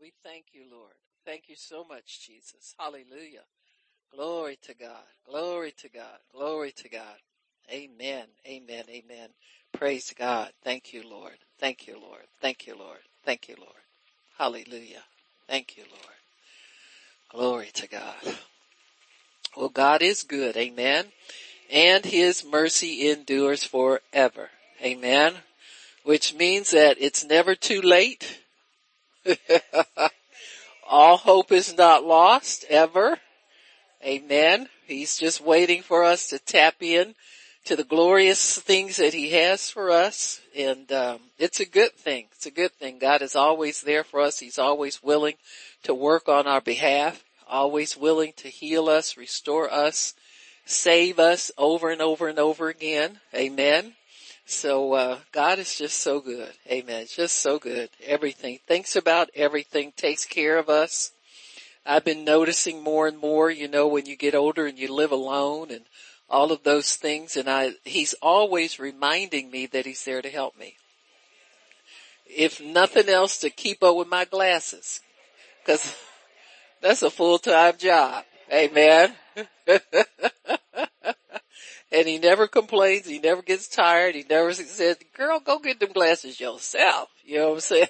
We thank you, Lord. Thank you so much, Jesus. Hallelujah. Glory to God. Glory to God. Glory to God. Amen. Amen. Amen. Praise God. Thank you, Lord. Thank you, Lord. Thank you, Lord. Thank you, Lord. Hallelujah. Thank you, Lord. Glory to God. Well, God is good. Amen. And his mercy endures forever. Amen. Which means that it's never too late. All hope is not lost ever. Amen. He's just waiting for us to tap in to the glorious things that he has for us. And, um, it's a good thing. It's a good thing. God is always there for us. He's always willing to work on our behalf, always willing to heal us, restore us, save us over and over and over again. Amen. So, uh, God is just so good. Amen. Just so good. Everything, thinks about everything, takes care of us. I've been noticing more and more, you know, when you get older and you live alone and all of those things and I, he's always reminding me that he's there to help me. If nothing else to keep up with my glasses. Cause that's a full-time job. Amen. and he never complains. He never gets tired. He never says, girl, go get them glasses yourself. You know what I'm saying?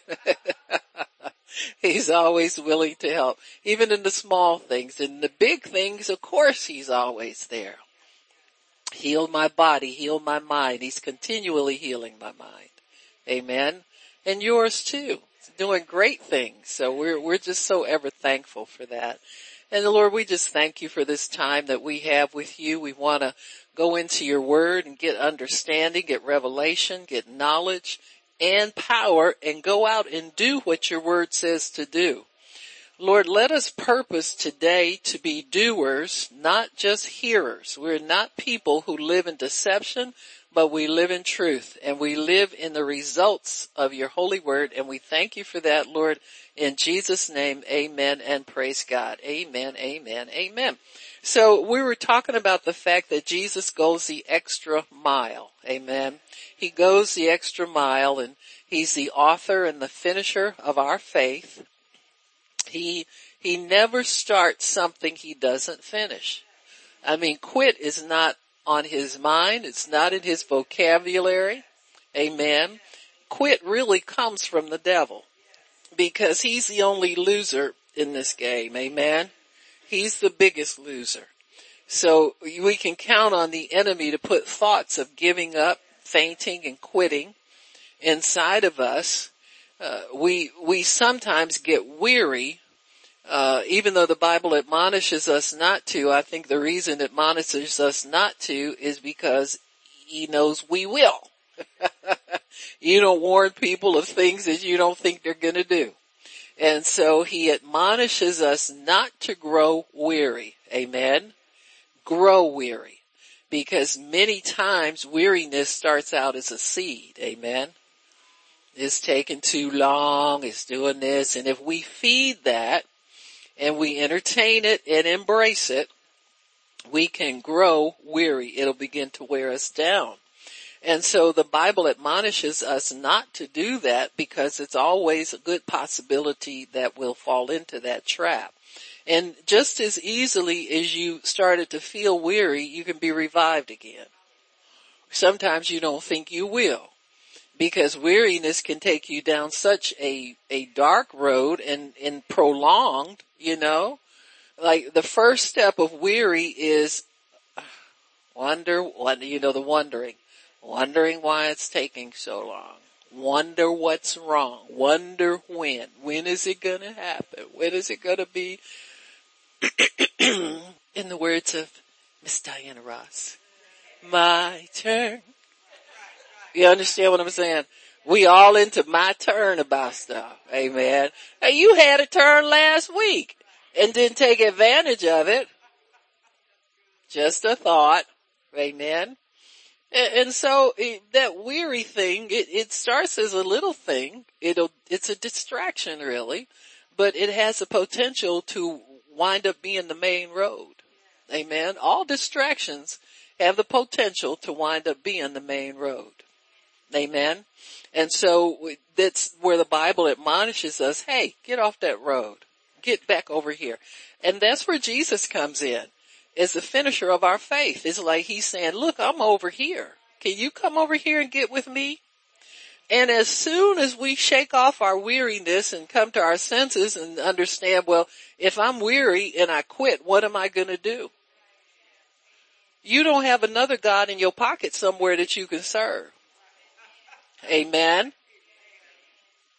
he's always willing to help, even in the small things. In the big things, of course, he's always there. Heal my body, heal my mind. He's continually healing my mind. Amen. And yours too. He's doing great things. So we're, we're just so ever thankful for that. And the Lord, we just thank you for this time that we have with you. We want to go into your word and get understanding, get revelation, get knowledge, and power and go out and do what your word says to do. Lord, let us purpose today to be doers, not just hearers. We're not people who live in deception, but we live in truth and we live in the results of your holy word. And we thank you for that, Lord. In Jesus name, amen and praise God. Amen, amen, amen. So we were talking about the fact that Jesus goes the extra mile. Amen. He goes the extra mile and he's the author and the finisher of our faith. He, he never starts something he doesn't finish. I mean, quit is not on his mind. It's not in his vocabulary. Amen. Quit really comes from the devil because he's the only loser in this game. Amen. He's the biggest loser. So we can count on the enemy to put thoughts of giving up, fainting and quitting inside of us. Uh, we, we sometimes get weary, uh, even though the Bible admonishes us not to. I think the reason it admonishes us not to is because he knows we will. you don't warn people of things that you don't think they're gonna do. And so he admonishes us not to grow weary. Amen. Grow weary. Because many times weariness starts out as a seed. Amen. It's taking too long. It's doing this. And if we feed that and we entertain it and embrace it, we can grow weary. It'll begin to wear us down. And so the Bible admonishes us not to do that because it's always a good possibility that we'll fall into that trap. And just as easily as you started to feel weary, you can be revived again. Sometimes you don't think you will because weariness can take you down such a, a dark road and, and prolonged, you know, like the first step of weary is uh, wonder, wonder, you know, the wondering wondering why it's taking so long. Wonder what's wrong. Wonder when. When is it gonna happen? When is it gonna be? In the words of Miss Diana Ross, my turn. You understand what I'm saying? We all into my turn about stuff. Amen. Hey, you had a turn last week and didn't take advantage of it. Just a thought. Amen. And, so eh, that weary thing, it, it starts as a little thing. It'll, it's a distraction really, but it has the potential to wind up being the main road. Amen. All distractions have the potential to wind up being the main road. Amen. And so that's where the Bible admonishes us, hey, get off that road. Get back over here. And that's where Jesus comes in as the finisher of our faith. It's like he's saying, look, I'm over here. Can you come over here and get with me? And as soon as we shake off our weariness and come to our senses and understand, well, if I'm weary and I quit, what am I going to do? You don't have another God in your pocket somewhere that you can serve. Amen.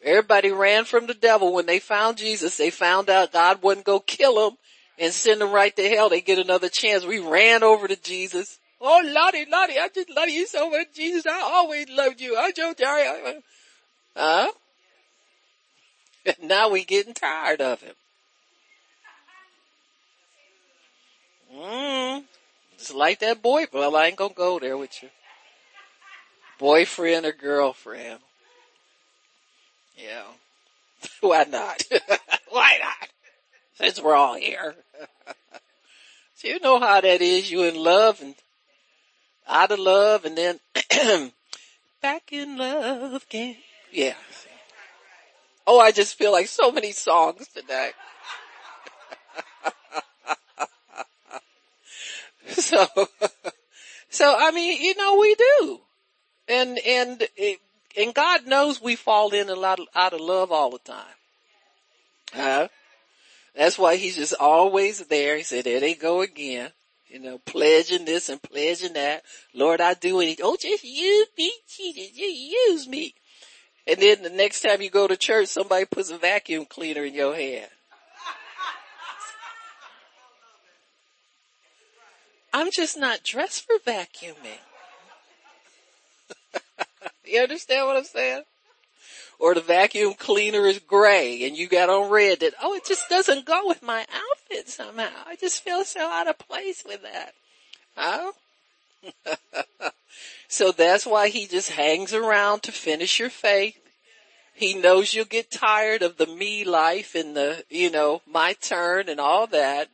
Everybody ran from the devil when they found Jesus. They found out God wouldn't go kill them and send them right to hell. They get another chance. We ran over to Jesus. Oh, Lottie, Lottie, I just love you so much, Jesus. I always loved you. I just, Joe Jerry. Huh? now we getting tired of him. Mm. It's like that boy. Well, I ain't gonna go there with you. Boyfriend or girlfriend. Yeah. Why not? Why not? Since we're all here. so you know how that is. You in love and out of love and then back in love again. Yeah. Oh, I just feel like so many songs today. so, so I mean, you know, we do. And, and, and God knows we fall in a lot of, out of love all the time. Huh? That's why he's just always there. He said, there they go again. You know, pledging this and pledging that. Lord, I do anything. Oh, just use me, Jesus, You use me. And then the next time you go to church, somebody puts a vacuum cleaner in your hand. I'm just not dressed for vacuuming. You understand what I'm saying? Or the vacuum cleaner is gray and you got on red that, oh, it just doesn't go with my outfit somehow. I just feel so out of place with that. Huh? so that's why he just hangs around to finish your faith. He knows you'll get tired of the me life and the, you know, my turn and all that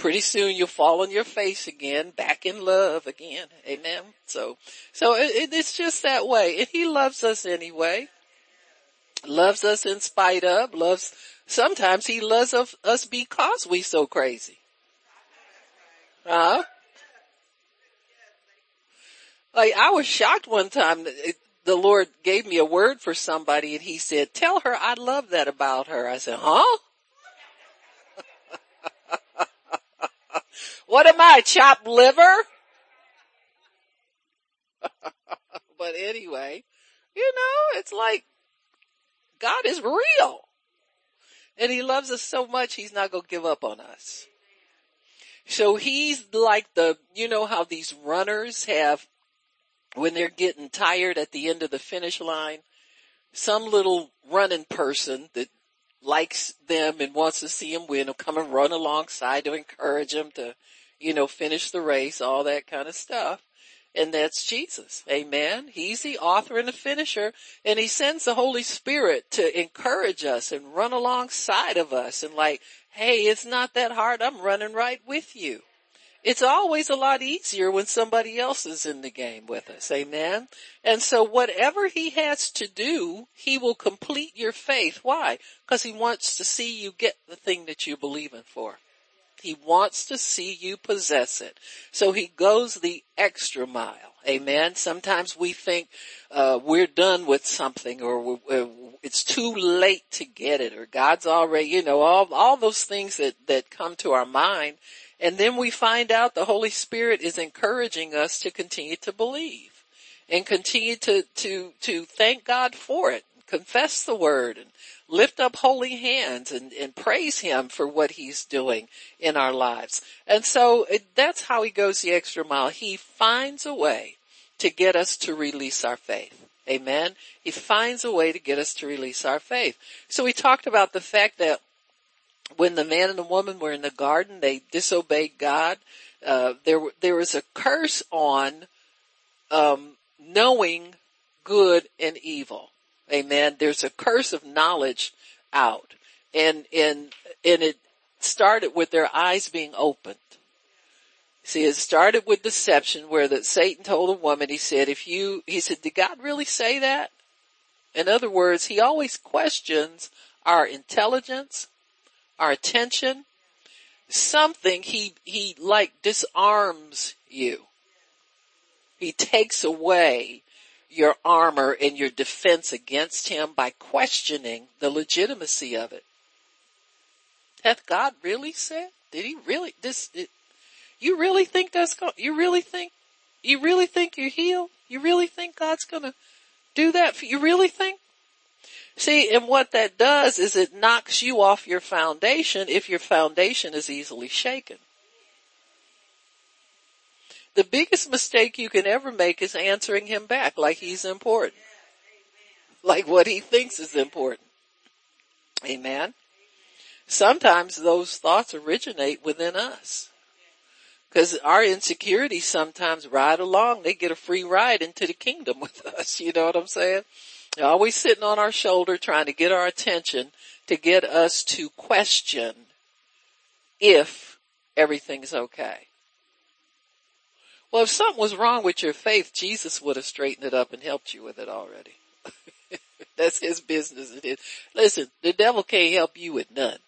pretty soon you'll fall on your face again, back in love again. Amen. So, so it, it's just that way. And he loves us anyway. Loves us in spite of, loves, sometimes he loves us because we so crazy. Huh? Like I was shocked one time the Lord gave me a word for somebody and he said, tell her I love that about her. I said, huh? What am I, chopped liver? but anyway, you know, it's like God is real. And he loves us so much, he's not going to give up on us. So he's like the, you know how these runners have, when they're getting tired at the end of the finish line, some little running person that likes them and wants to see them win will come and run alongside to encourage them to you know, finish the race, all that kind of stuff. And that's Jesus. Amen. He's the author and the finisher and he sends the Holy Spirit to encourage us and run alongside of us and like, hey, it's not that hard. I'm running right with you. It's always a lot easier when somebody else is in the game with us. Amen. And so whatever he has to do, he will complete your faith. Why? Because he wants to see you get the thing that you believe in for. He wants to see you possess it. So he goes the extra mile. Amen. Sometimes we think, uh, we're done with something or uh, it's too late to get it or God's already, you know, all, all those things that, that come to our mind. And then we find out the Holy Spirit is encouraging us to continue to believe and continue to, to, to thank God for it, confess the word and lift up holy hands and, and praise him for what he's doing in our lives. And so it, that's how he goes the extra mile. He finds a way to get us to release our faith. Amen. He finds a way to get us to release our faith. So we talked about the fact that when the man and the woman were in the garden, they disobeyed God. Uh, there, there was a curse on, um, knowing good and evil. Amen. There's a curse of knowledge out and, and, and it started with their eyes being opened. See, it started with deception where that Satan told the woman, he said, if you, he said, did God really say that? In other words, he always questions our intelligence, our attention, something he, he like disarms you. He takes away your armor and your defense against him by questioning the legitimacy of it. Hath God really said? Did he really, this, you really think that's going, you really think, you really think you're healed? You really think God's gonna do that for you? really think? See, and what that does is it knocks you off your foundation if your foundation is easily shaken. The biggest mistake you can ever make is answering him back like he's important. Like what he thinks is important. Amen. Sometimes those thoughts originate within us. Cause our insecurities sometimes ride along. They get a free ride into the kingdom with us. You know what I'm saying? They're always sitting on our shoulder trying to get our attention to get us to question if everything's okay. Well, if something was wrong with your faith, Jesus would have straightened it up and helped you with it already. That's his business. It is. Listen, the devil can't help you with none.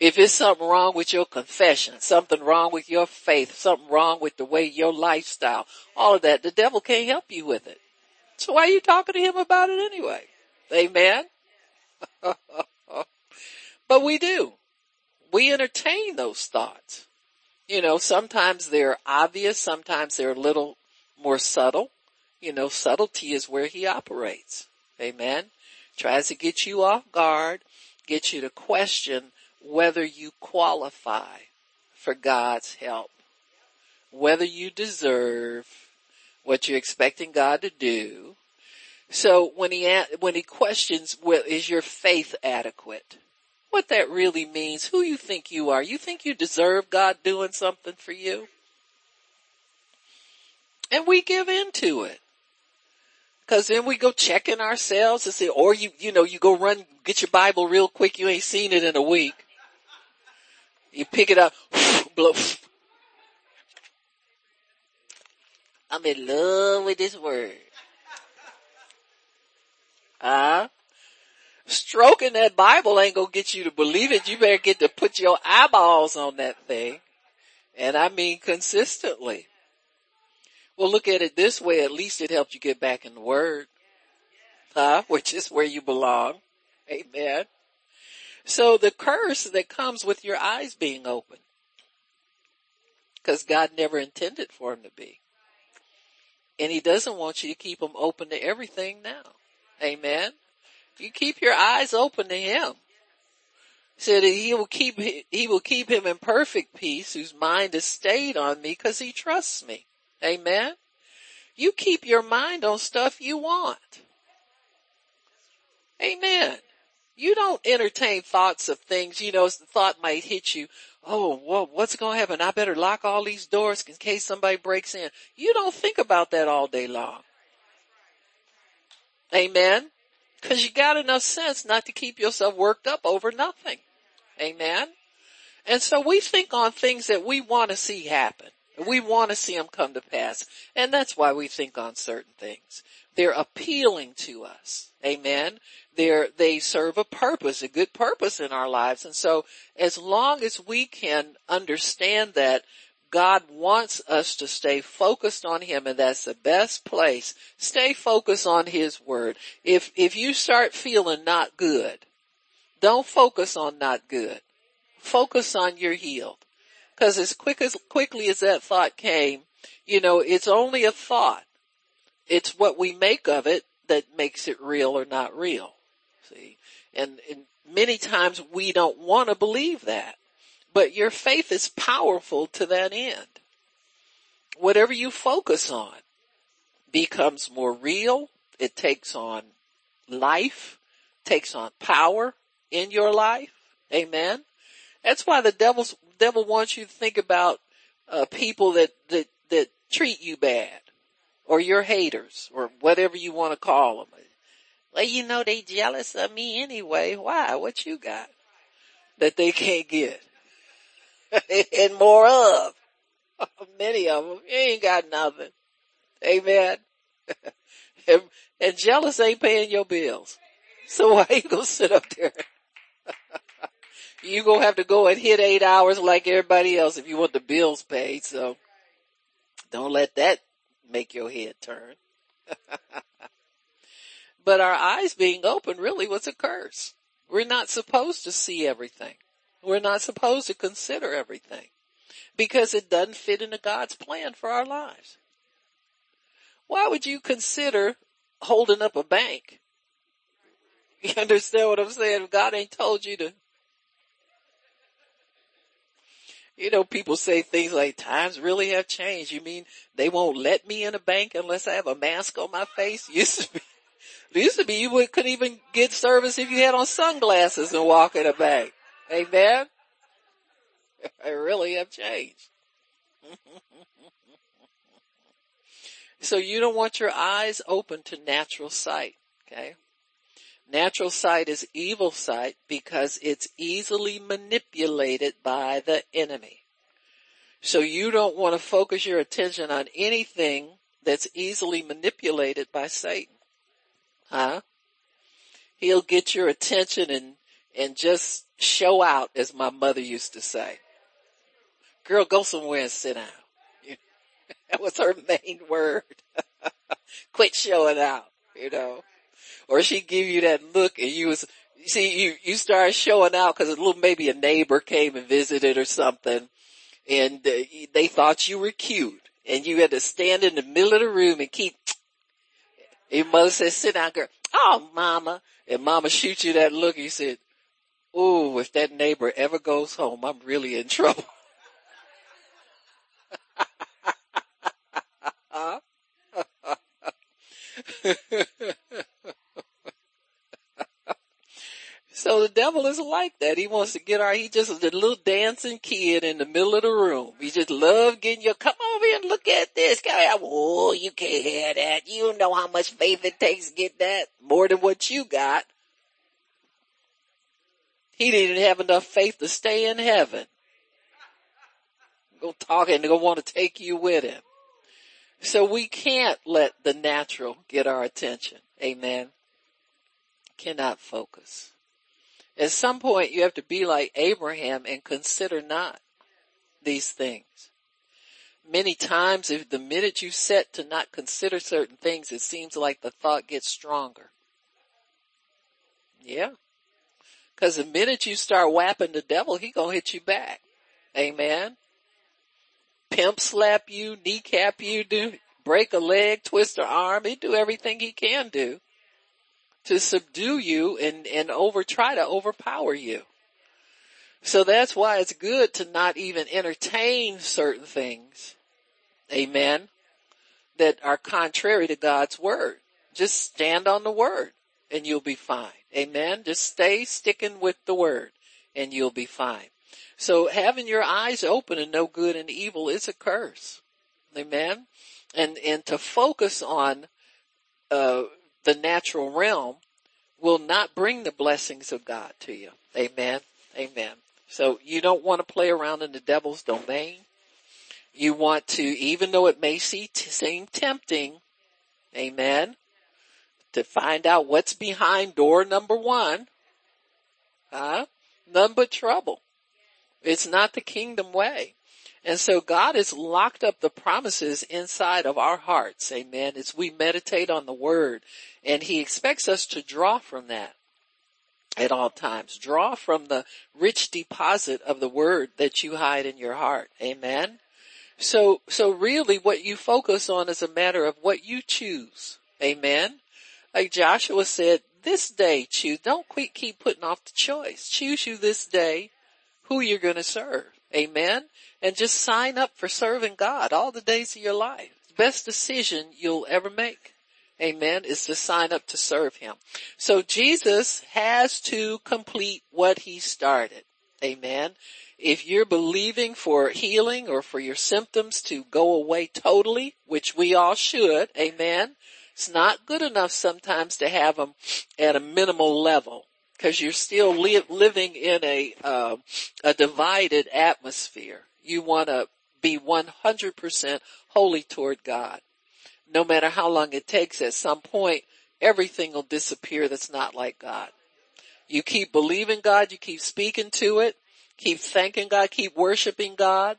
If it's something wrong with your confession, something wrong with your faith, something wrong with the way your lifestyle, all of that, the devil can't help you with it. So why are you talking to him about it anyway? Amen. but we do. We entertain those thoughts. You know, sometimes they're obvious, sometimes they're a little more subtle. You know, subtlety is where he operates. Amen. Tries to get you off guard, get you to question whether you qualify for God's help, whether you deserve what you're expecting God to do. So when he, when he questions, well, is your faith adequate? What that really means, who you think you are. You think you deserve God doing something for you? And we give into it. Cause then we go checking ourselves and say, or you, you know, you go run, get your Bible real quick. You ain't seen it in a week. You pick it up, blow. I'm in love with this word. Huh? Stroking that Bible ain't gonna get you to believe it. You better get to put your eyeballs on that thing. And I mean consistently. Well, look at it this way. At least it helped you get back in the word. Huh? Which is where you belong. Amen. So the curse that comes with your eyes being open. Cause God never intended for them to be. And he doesn't want you to keep them open to everything now. Amen. You keep your eyes open to him. Said that he will keep, he will keep him in perfect peace whose mind is stayed on me because he trusts me. Amen. You keep your mind on stuff you want. Amen. You don't entertain thoughts of things, you know, the thought might hit you. Oh, well, what's going to happen? I better lock all these doors in case somebody breaks in. You don't think about that all day long. Amen. Cause you got enough sense not to keep yourself worked up over nothing. Amen. And so we think on things that we want to see happen. We want to see them come to pass. And that's why we think on certain things. They're appealing to us. Amen. They're, they serve a purpose, a good purpose in our lives. And so as long as we can understand that God wants us to stay focused on Him and that's the best place. Stay focused on His Word. If, if you start feeling not good, don't focus on not good. Focus on you're healed. Cause as quick as, quickly as that thought came, you know, it's only a thought. It's what we make of it that makes it real or not real. See? And, and many times we don't want to believe that. But your faith is powerful to that end. Whatever you focus on becomes more real. It takes on life, takes on power in your life. Amen. That's why the devil's, devil wants you to think about uh, people that, that, that treat you bad or your haters or whatever you want to call them. Well, you know, they jealous of me anyway. Why? What you got that they can't get? and more of. Many of them. You ain't got nothing. Amen. And, and jealous ain't paying your bills. So why you gonna sit up there? you gonna have to go and hit eight hours like everybody else if you want the bills paid. So don't let that make your head turn. But our eyes being open really was a curse. We're not supposed to see everything. We're not supposed to consider everything because it doesn't fit into God's plan for our lives. Why would you consider holding up a bank? You understand what I'm saying? If God ain't told you to. You know, people say things like times really have changed. You mean they won't let me in a bank unless I have a mask on my face? Used to be, used to be you would, couldn't even get service if you had on sunglasses and walk in a bank. Amen. I really have changed. so you don't want your eyes open to natural sight. Okay. Natural sight is evil sight because it's easily manipulated by the enemy. So you don't want to focus your attention on anything that's easily manipulated by Satan. Huh? He'll get your attention and, and just show out as my mother used to say. Girl, go somewhere and sit down. that was her main word. Quit showing out, you know. Or she'd give you that look and you was, you see, you, you start showing out cause a little, maybe a neighbor came and visited or something and uh, they thought you were cute and you had to stand in the middle of the room and keep, your mother said, sit down girl. Oh mama. And mama shoots you that look. You said, ooh, if that neighbor ever goes home, I'm really in trouble. so the devil is like that. He wants to get our, he just a little dancing kid in the middle of the room. He just love getting you, come over here and look at this. guy. Oh, you can't have that. You don't know how much faith it takes to get that. More than what you got. He didn't have enough faith to stay in heaven. Go talking, and go want to take you with him. So we can't let the natural get our attention. Amen. Cannot focus. At some point you have to be like Abraham and consider not these things. Many times if the minute you set to not consider certain things, it seems like the thought gets stronger. Yeah. Cause the minute you start whapping the devil, he gonna hit you back. Amen pimp slap you, kneecap you, do break a leg, twist an arm. He do everything he can do to subdue you and, and over, try to overpower you. So that's why it's good to not even entertain certain things. Amen. That are contrary to God's word. Just stand on the word and you'll be fine. Amen. Just stay sticking with the word and you'll be fine. So having your eyes open and know good and evil is a curse. Amen. And, and to focus on, uh, the natural realm will not bring the blessings of God to you. Amen. Amen. So you don't want to play around in the devil's domain. You want to, even though it may seem tempting, amen, to find out what's behind door number one, huh? None but trouble. It's not the kingdom way. And so God has locked up the promises inside of our hearts. Amen. As we meditate on the word and he expects us to draw from that at all times. Draw from the rich deposit of the word that you hide in your heart. Amen. So, so really what you focus on is a matter of what you choose. Amen. Like Joshua said, this day choose, don't quit keep putting off the choice. Choose you this day who you're going to serve. Amen. And just sign up for serving God all the days of your life. Best decision you'll ever make. Amen. Is to sign up to serve him. So Jesus has to complete what he started. Amen. If you're believing for healing or for your symptoms to go away totally, which we all should, amen. It's not good enough sometimes to have them at a minimal level because you're still li- living in a uh, a divided atmosphere. You want to be 100% holy toward God. no matter how long it takes, at some point, everything will disappear that's not like God. You keep believing God, you keep speaking to it, keep thanking God, keep worshiping God,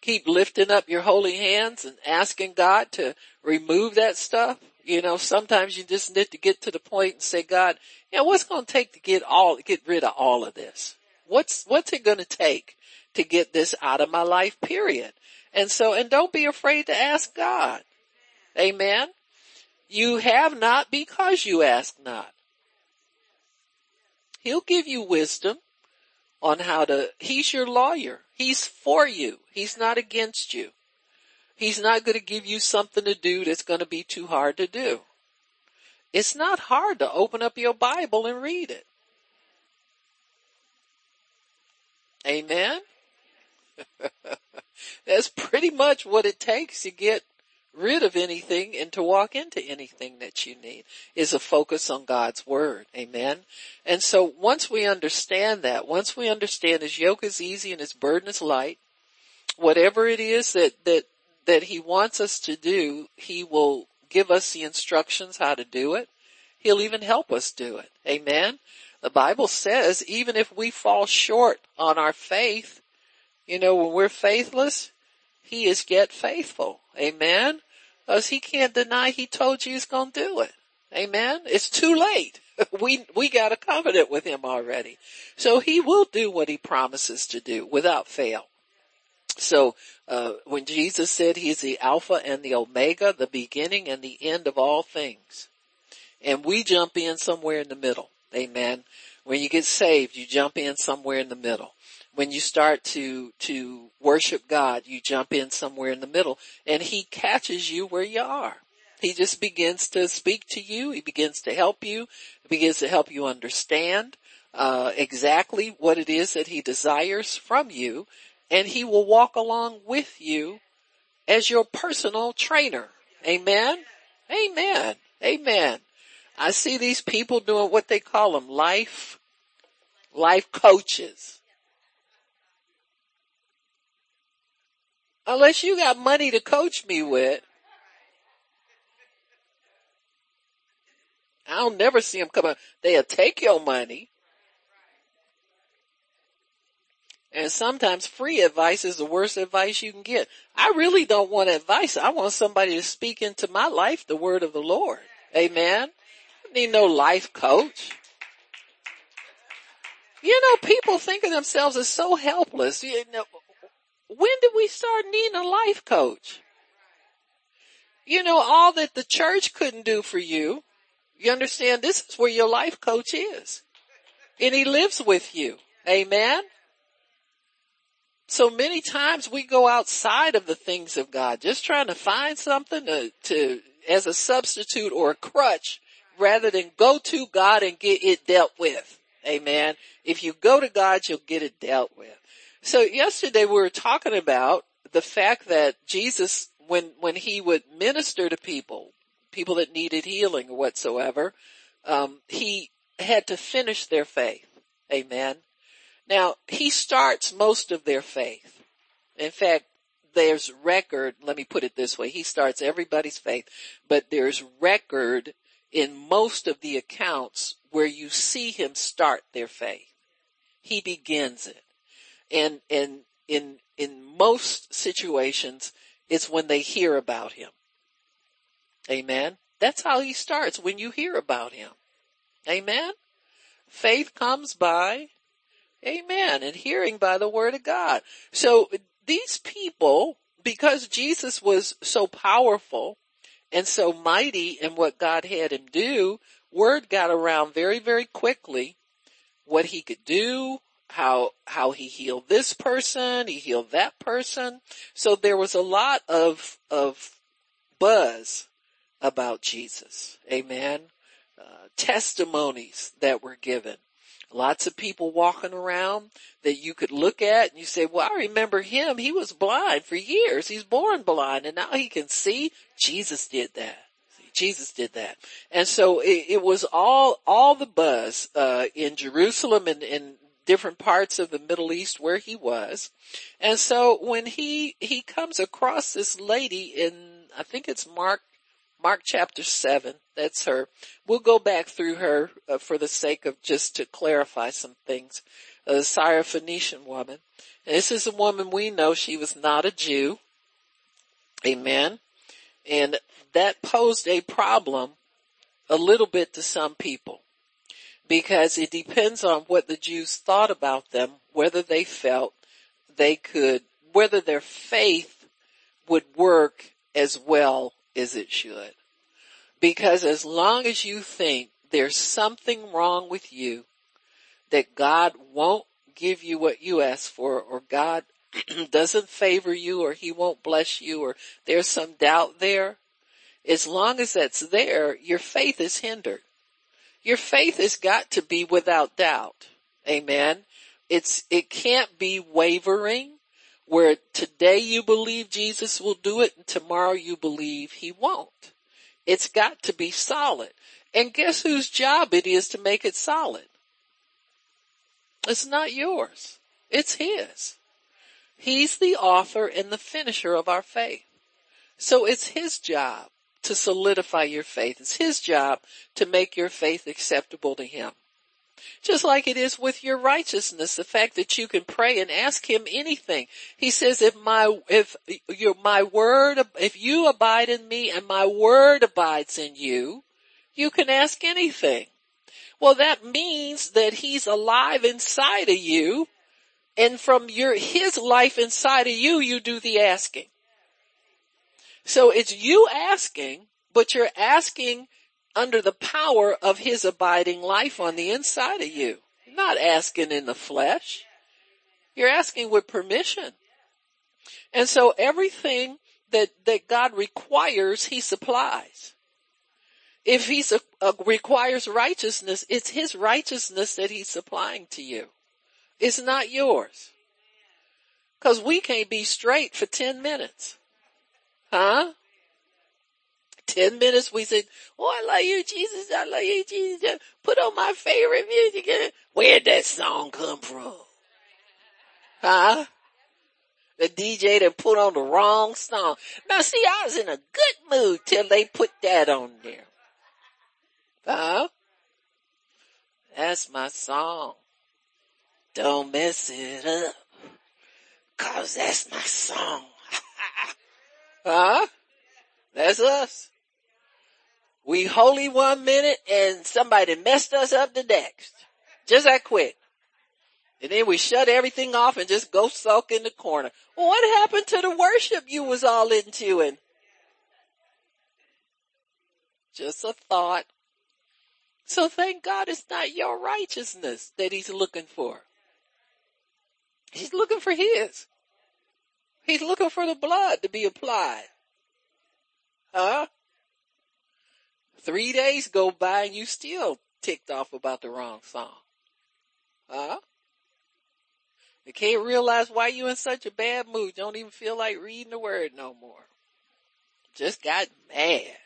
keep lifting up your holy hands and asking God to remove that stuff. You know, sometimes you just need to get to the point and say, God, you know, what's going to take to get all, get rid of all of this? What's, what's it going to take to get this out of my life, period? And so, and don't be afraid to ask God. Amen. You have not because you ask not. He'll give you wisdom on how to, he's your lawyer. He's for you. He's not against you. He's not going to give you something to do that's going to be too hard to do. It's not hard to open up your Bible and read it. Amen. That's pretty much what it takes to get rid of anything and to walk into anything that you need is a focus on God's word. Amen. And so once we understand that, once we understand his yoke is easy and his burden is light, whatever it is that, that, that he wants us to do, he will give us the instructions how to do it. He'll even help us do it. Amen. The Bible says even if we fall short on our faith, you know, when we're faithless, he is yet faithful. Amen. Because he can't deny he told you he's going to do it. Amen. It's too late. We, we got a covenant with him already. So he will do what he promises to do without fail. So, uh, when Jesus said he's the Alpha and the Omega, the beginning and the end of all things, and we jump in somewhere in the middle. Amen. When you get saved, you jump in somewhere in the middle. When you start to, to worship God, you jump in somewhere in the middle and he catches you where you are. He just begins to speak to you. He begins to help you. He begins to help you understand, uh, exactly what it is that he desires from you and he will walk along with you as your personal trainer. Amen. Amen. Amen. I see these people doing what they call them life, life coaches. Unless you got money to coach me with, I'll never see them come out. They'll take your money. And sometimes free advice is the worst advice you can get. I really don't want advice. I want somebody to speak into my life the word of the Lord. Amen I need no life coach. You know, people think of themselves as so helpless. You know, when did we start needing a life coach? You know, all that the church couldn't do for you, you understand this is where your life coach is. And he lives with you. Amen. So many times we go outside of the things of God, just trying to find something to, to as a substitute or a crutch rather than go to God and get it dealt with. Amen. If you go to God, you'll get it dealt with. So yesterday we were talking about the fact that Jesus, when, when he would minister to people, people that needed healing or whatsoever, um, he had to finish their faith. Amen. Now, he starts most of their faith. In fact, there's record, let me put it this way, he starts everybody's faith, but there's record in most of the accounts where you see him start their faith. He begins it. And, and in, in most situations, it's when they hear about him. Amen. That's how he starts when you hear about him. Amen. Faith comes by, amen, and hearing by the word of God. So these people, because Jesus was so powerful, and so mighty in what God had him do, word got around very, very quickly what he could do, how, how he healed this person, he healed that person. So there was a lot of, of buzz about Jesus. Amen. Uh, testimonies that were given. Lots of people walking around that you could look at and you say, well, I remember him. He was blind for years. He's born blind and now he can see. Jesus did that. Jesus did that. And so it, it was all, all the buzz, uh, in Jerusalem and in different parts of the Middle East where he was. And so when he, he comes across this lady in, I think it's Mark Mark chapter 7. That's her. We'll go back through her uh, for the sake of just to clarify some things. A the Syrophoenician woman. And this is a woman we know she was not a Jew. Amen. And that posed a problem a little bit to some people because it depends on what the Jews thought about them, whether they felt they could, whether their faith would work as well as it should. Because as long as you think there's something wrong with you, that God won't give you what you ask for, or God doesn't favor you, or He won't bless you, or there's some doubt there, as long as that's there, your faith is hindered. Your faith has got to be without doubt. Amen. It's, it can't be wavering where today you believe Jesus will do it and tomorrow you believe he won't. It's got to be solid. And guess whose job it is to make it solid? It's not yours. It's his. He's the author and the finisher of our faith. So it's his job to solidify your faith. It's his job to make your faith acceptable to him. Just like it is with your righteousness, the fact that you can pray and ask him anything. He says, if my, if your, my word, if you abide in me and my word abides in you, you can ask anything. Well, that means that he's alive inside of you and from your, his life inside of you, you do the asking. So it's you asking, but you're asking under the power of his abiding life on the inside of you. Not asking in the flesh. You're asking with permission. And so everything that, that God requires, he supplies. If he uh, requires righteousness, it's his righteousness that he's supplying to you. It's not yours. Cause we can't be straight for 10 minutes. Huh? Ten minutes we said, oh, I love you, Jesus. I love you, Jesus. Put on my favorite music. Where'd that song come from? Huh? The DJ that put on the wrong song. Now see, I was in a good mood till they put that on there. Huh? That's my song. Don't mess it up. Cause that's my song. Huh? That's us. We holy one minute and somebody messed us up the next. Just that quick. And then we shut everything off and just go sulk in the corner. Well, what happened to the worship you was all into and just a thought. So thank God it's not your righteousness that he's looking for. He's looking for his. He's looking for the blood to be applied. Huh? Three days go by and you still ticked off about the wrong song. Huh? You can't realize why you in such a bad mood. You don't even feel like reading the word no more. Just got mad.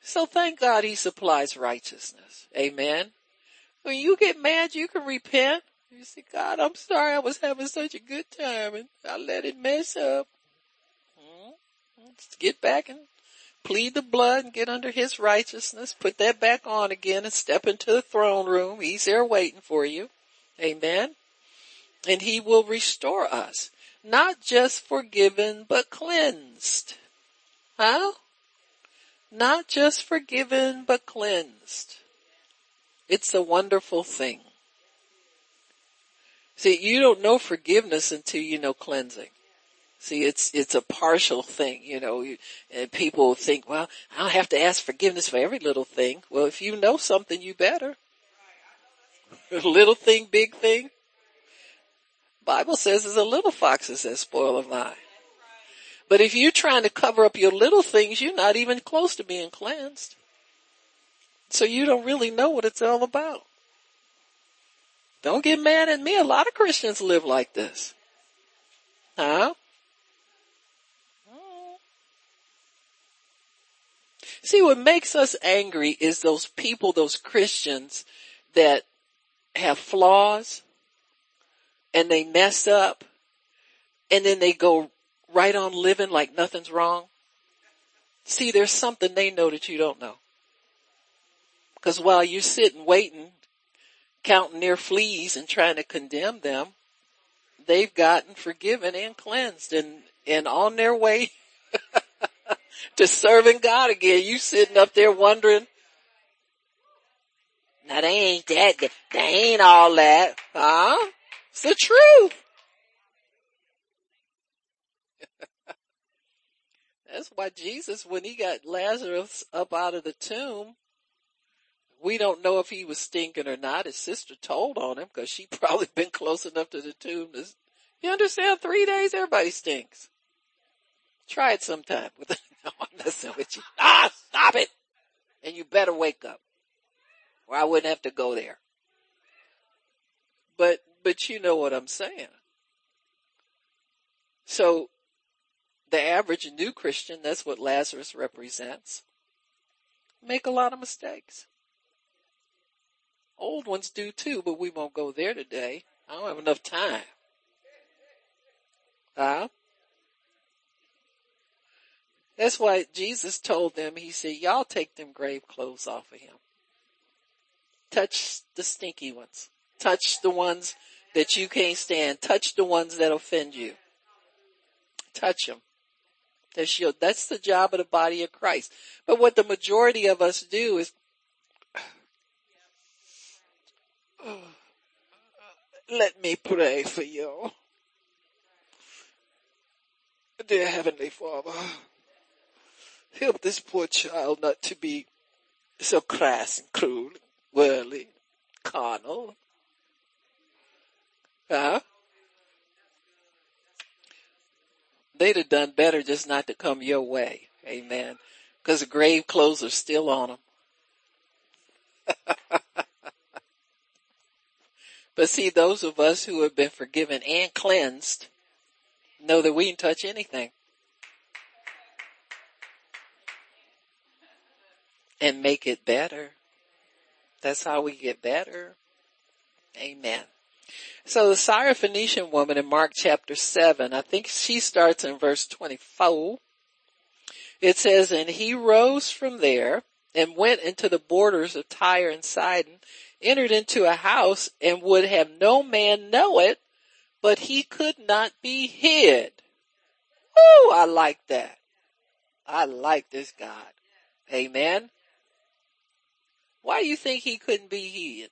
So thank God he supplies righteousness. Amen. When you get mad, you can repent. You say, God, I'm sorry I was having such a good time and I let it mess up. Hmm? Get back and plead the blood and get under his righteousness. Put that back on again and step into the throne room. He's there waiting for you. Amen. And he will restore us. Not just forgiven, but cleansed. Huh? Not just forgiven, but cleansed. It's a wonderful thing. See, you don't know forgiveness until you know cleansing. See, it's, it's a partial thing, you know, and people think, well, I don't have to ask forgiveness for every little thing. Well, if you know something, you better. little thing, big thing. Bible says there's a little foxes that spoil a vine. But if you're trying to cover up your little things, you're not even close to being cleansed. So you don't really know what it's all about. Don't get mad at me. A lot of Christians live like this. Huh? See, what makes us angry is those people, those Christians that have flaws and they mess up and then they go right on living like nothing's wrong. See, there's something they know that you don't know. Cause while you're sitting waiting, counting their fleas and trying to condemn them, they've gotten forgiven and cleansed and, and on their way to serving God again. You sitting up there wondering, now they ain't that, they ain't all that, huh? It's the truth. That's why Jesus, when he got Lazarus up out of the tomb, we don't know if he was stinking or not. His sister told on him because she probably been close enough to the tomb to, you understand? Three days, everybody stinks. Try it sometime. no, I'm messing with you. Ah, stop it. And you better wake up or I wouldn't have to go there. But, but you know what I'm saying. So the average new Christian, that's what Lazarus represents, make a lot of mistakes. Old ones do too, but we won't go there today. I don't have enough time. Huh? That's why Jesus told them, he said, y'all take them grave clothes off of him. Touch the stinky ones. Touch the ones that you can't stand. Touch the ones that offend you. Touch them. That's your, that's the job of the body of Christ. But what the majority of us do is, let me pray for you. Dear Heavenly Father, help this poor child not to be so crass and cruel, worldly, carnal. Huh? they'd have done better just not to come your way. Amen. Cause the grave clothes are still on them. but see, those of us who have been forgiven and cleansed know that we can touch anything. And make it better. That's how we get better. Amen. So the Syrophoenician woman in Mark chapter 7, I think she starts in verse 24. It says, and he rose from there and went into the borders of Tyre and Sidon, entered into a house and would have no man know it, but he could not be hid. Oh, I like that. I like this God. Amen. Why do you think he couldn't be hid?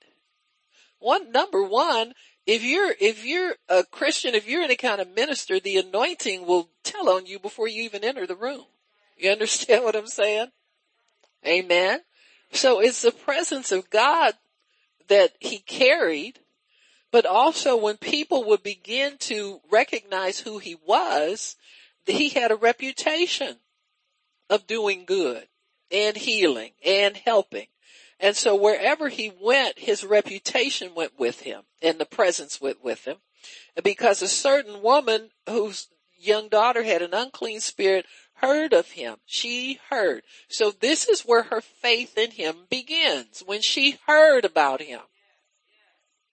One, number one, if you're, if you're a Christian, if you're any kind of minister, the anointing will tell on you before you even enter the room. You understand what I'm saying? Amen. So it's the presence of God that he carried, but also when people would begin to recognize who he was, he had a reputation of doing good and healing and helping. And so wherever he went, his reputation went with him and the presence went with him. Because a certain woman whose young daughter had an unclean spirit heard of him. She heard. So this is where her faith in him begins. When she heard about him.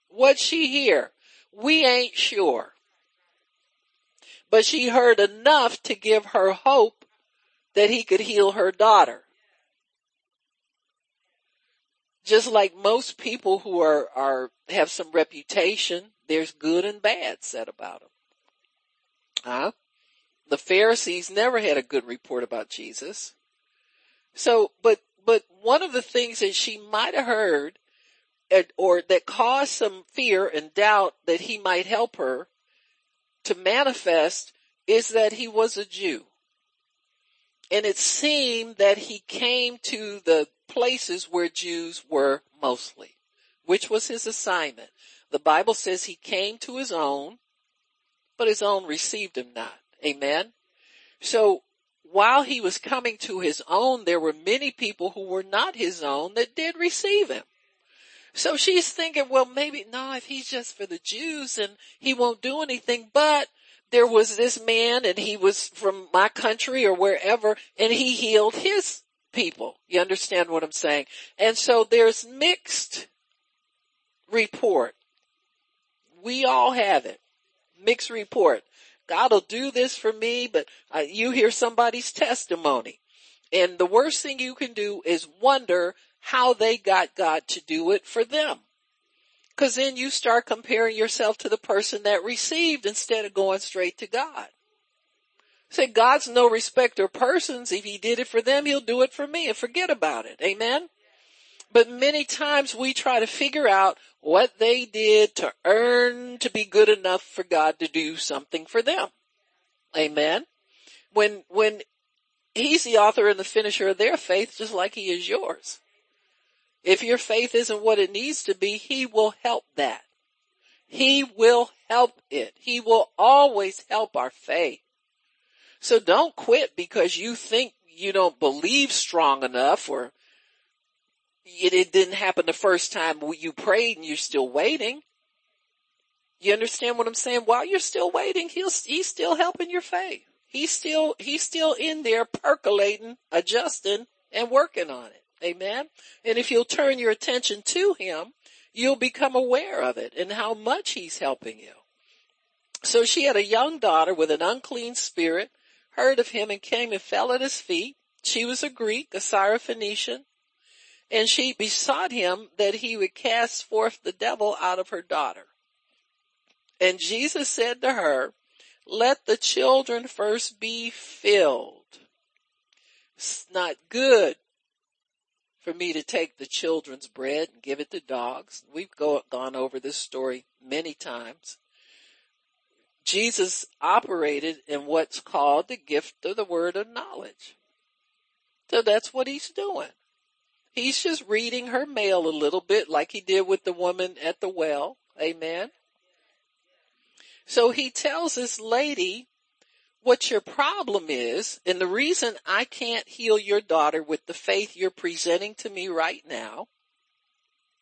What'd she hear? We ain't sure. But she heard enough to give her hope that he could heal her daughter just like most people who are, are, have some reputation, there's good and bad said about them. Huh? The Pharisees never had a good report about Jesus. So, but, but one of the things that she might have heard or that caused some fear and doubt that he might help her to manifest is that he was a Jew. And it seemed that he came to the places where Jews were mostly, which was his assignment. The Bible says he came to his own, but his own received him not. Amen. So while he was coming to his own, there were many people who were not his own that did receive him. So she's thinking, well, maybe, no, if he's just for the Jews and he won't do anything, but there was this man and he was from my country or wherever and he healed his people. You understand what I'm saying? And so there's mixed report. We all have it. Mixed report. God will do this for me, but uh, you hear somebody's testimony. And the worst thing you can do is wonder how they got God to do it for them. Cause then you start comparing yourself to the person that received instead of going straight to God. Say God's no respecter of persons. If he did it for them, he'll do it for me and forget about it. Amen. But many times we try to figure out what they did to earn to be good enough for God to do something for them. Amen. When, when he's the author and the finisher of their faith, just like he is yours. If your faith isn't what it needs to be, he will help that. He will help it. He will always help our faith. So don't quit because you think you don't believe strong enough or it, it didn't happen the first time you prayed and you're still waiting. You understand what I'm saying? While you're still waiting, he'll, he's still helping your faith. He's still, he's still in there percolating, adjusting and working on it. Amen. And if you'll turn your attention to him, you'll become aware of it and how much he's helping you. So she had a young daughter with an unclean spirit heard of him and came and fell at his feet. She was a Greek, a Syrophoenician, and she besought him that he would cast forth the devil out of her daughter. And Jesus said to her, let the children first be filled. It's not good for me to take the children's bread and give it to dogs. We've go, gone over this story many times. Jesus operated in what's called the gift of the word of knowledge. So that's what he's doing. He's just reading her mail a little bit like he did with the woman at the well. Amen. So he tells this lady what your problem is and the reason I can't heal your daughter with the faith you're presenting to me right now,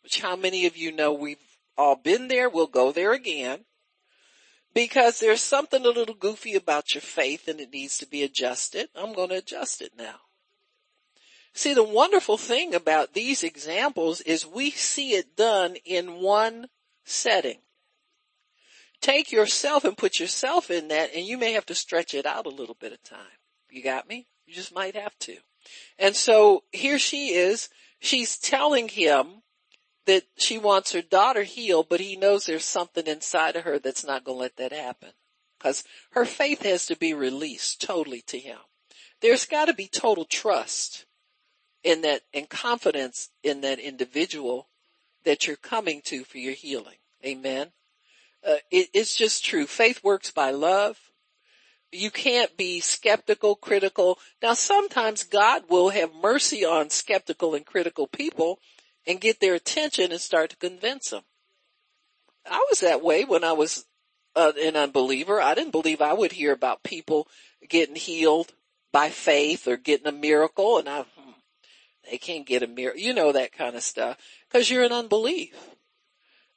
which how many of you know we've all been there, we'll go there again because there's something a little goofy about your faith and it needs to be adjusted. I'm going to adjust it now. See, the wonderful thing about these examples is we see it done in one setting. Take yourself and put yourself in that and you may have to stretch it out a little bit of time. You got me? You just might have to. And so here she is. She's telling him that she wants her daughter healed, but he knows there's something inside of her that's not going to let that happen. Cause her faith has to be released totally to him. There's got to be total trust in that and confidence in that individual that you're coming to for your healing. Amen. Uh, it, it's just true. Faith works by love. You can't be skeptical, critical. Now sometimes God will have mercy on skeptical and critical people and get their attention and start to convince them. I was that way when I was uh, an unbeliever. I didn't believe I would hear about people getting healed by faith or getting a miracle and I, they can't get a mirror, you know, that kind of stuff because you're in unbelief.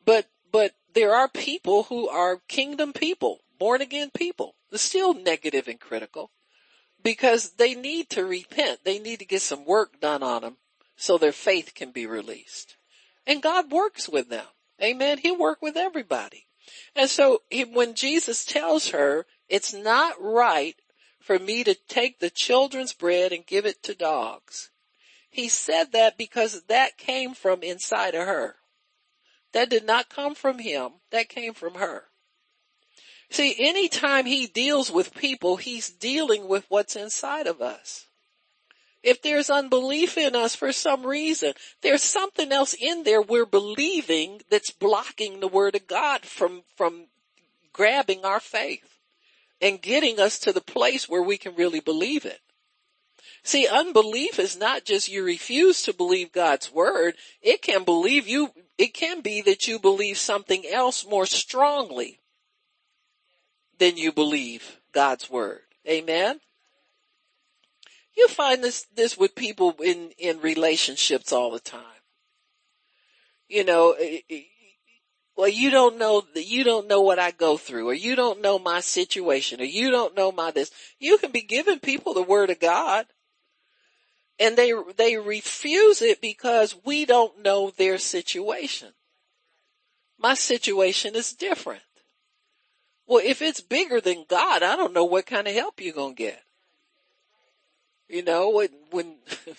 But, but there are people who are kingdom people, born again people, they're still negative and critical because they need to repent. They need to get some work done on them so their faith can be released. And God works with them. Amen. He'll work with everybody. And so when Jesus tells her, it's not right for me to take the children's bread and give it to dogs. He said that because that came from inside of her. That did not come from him. That came from her. See, anytime he deals with people, he's dealing with what's inside of us. If there's unbelief in us for some reason, there's something else in there we're believing that's blocking the word of God from, from grabbing our faith and getting us to the place where we can really believe it. See, unbelief is not just you refuse to believe God's word. It can believe you, it can be that you believe something else more strongly than you believe God's word. Amen. You find this, this with people in, in relationships all the time. You know, well, you don't know you don't know what I go through or you don't know my situation or you don't know my this. You can be giving people the word of God and they, they refuse it because we don't know their situation. My situation is different. Well, if it's bigger than God, I don't know what kind of help you're going to get. You know, when, when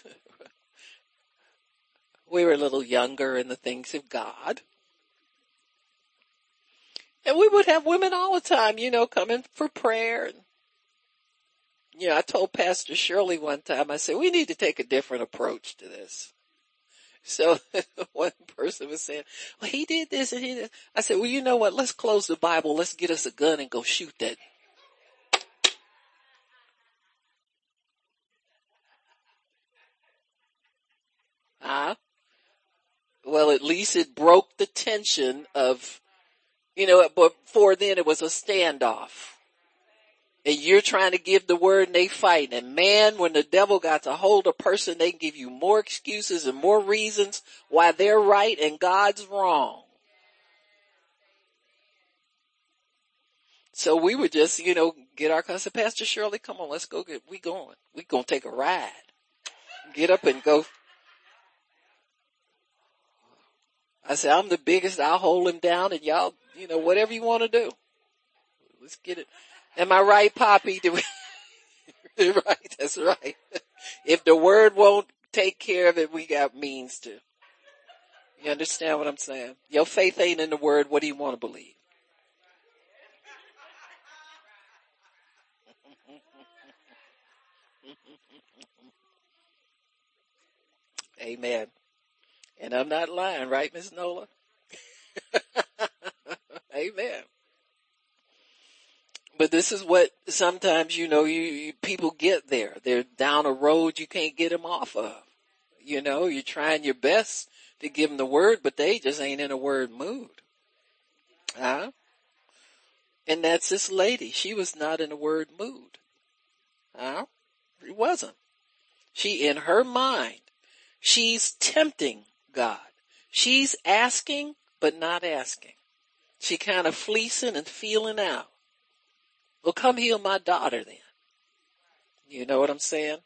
we were a little younger in the things of God. And we would have women all the time, you know, coming for prayer. And, you know, I told Pastor Shirley one time, I said, we need to take a different approach to this. So one person was saying, well, he did this and he did. I said, well, you know what? Let's close the Bible. Let's get us a gun and go shoot that. Huh? Well, at least it broke the tension of, you know, before then it was a standoff. And you're trying to give the word and they fight. And man, when the devil got to hold a person, they give you more excuses and more reasons why they're right and God's wrong. So we would just, you know, get our cousin, Pastor Shirley, come on, let's go get, we going. We gonna take a ride. Get up and go I said, I'm the biggest. I'll hold him down and y'all, you know, whatever you want to do. Let's get it. Am I right, Poppy? Do we, right. That's right. If the word won't take care of it, we got means to. You understand what I'm saying? Your faith ain't in the word. What do you want to believe? Amen. And I'm not lying, right, Miss Nola? Amen. But this is what sometimes, you know, you, you, people get there. They're down a road you can't get them off of. You know, you're trying your best to give them the word, but they just ain't in a word mood. Huh? And that's this lady. She was not in a word mood. Huh? She wasn't. She, in her mind, she's tempting God. She's asking, but not asking. She kind of fleecing and feeling out. Well, come heal my daughter then. You know what I'm saying?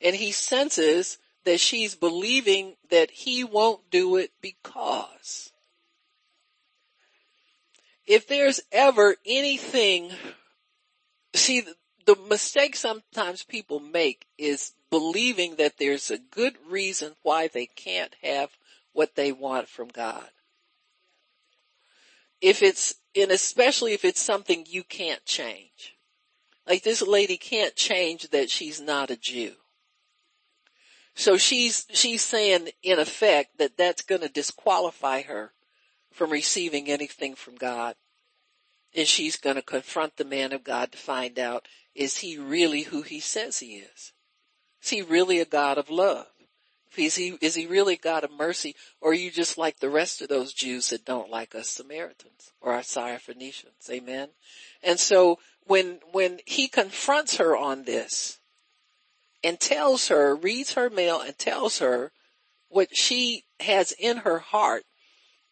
And he senses that she's believing that he won't do it because. If there's ever anything, see, the mistake sometimes people make is believing that there's a good reason why they can't have what they want from God. If it's, and especially if it's something you can't change. Like this lady can't change that she's not a Jew. So she's, she's saying in effect that that's going to disqualify her from receiving anything from God. And she's going to confront the man of God to find out is he really who he says he is? Is he really a God of love? Is he, is he really God of mercy? Or are you just like the rest of those Jews that don't like us Samaritans or our Syrophoenicians? Amen. And so when, when he confronts her on this and tells her, reads her mail and tells her what she has in her heart,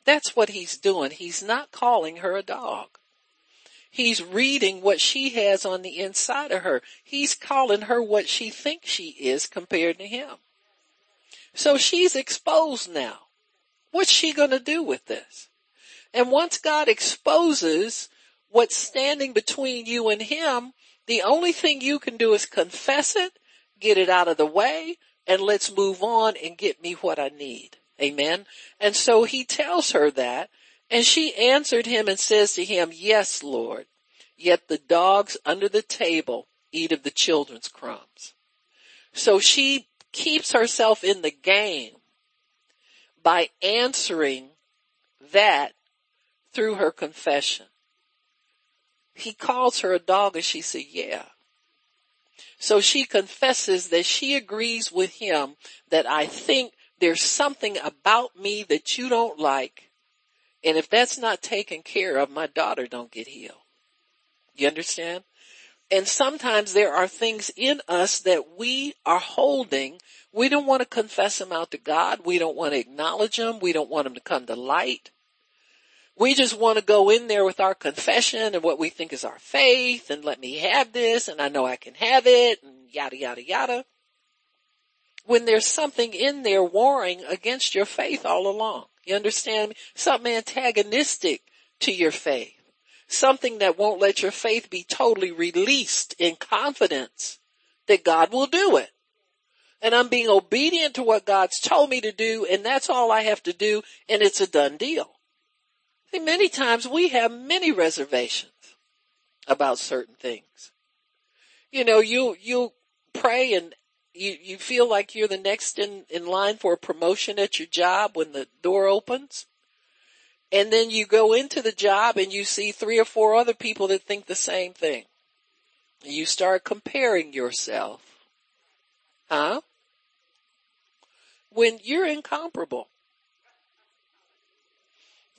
that's what he's doing. He's not calling her a dog. He's reading what she has on the inside of her. He's calling her what she thinks she is compared to him. So she's exposed now. What's she going to do with this? And once God exposes what's standing between you and him, the only thing you can do is confess it, get it out of the way, and let's move on and get me what I need. Amen. And so he tells her that and she answered him and says to him, yes, Lord, yet the dogs under the table eat of the children's crumbs. So she keeps herself in the game by answering that through her confession. He calls her a dog and she said, yeah. So she confesses that she agrees with him that I think there's something about me that you don't like and if that's not taken care of, my daughter don't get healed. You understand? And sometimes there are things in us that we are holding. We don't want to confess them out to God. We don't want to acknowledge them. We don't want them to come to light. We just want to go in there with our confession and what we think is our faith and let me have this and I know I can have it and yada yada yada. When there's something in there warring against your faith all along. You understand? Something antagonistic to your faith. Something that won't let your faith be totally released in confidence that God will do it. and I'm being obedient to what God's told me to do and that's all I have to do and it's a done deal. See, many times we have many reservations about certain things. You know, you, you pray and you, you feel like you're the next in, in line for a promotion at your job when the door opens. And then you go into the job and you see three or four other people that think the same thing. You start comparing yourself. Huh? When you're incomparable.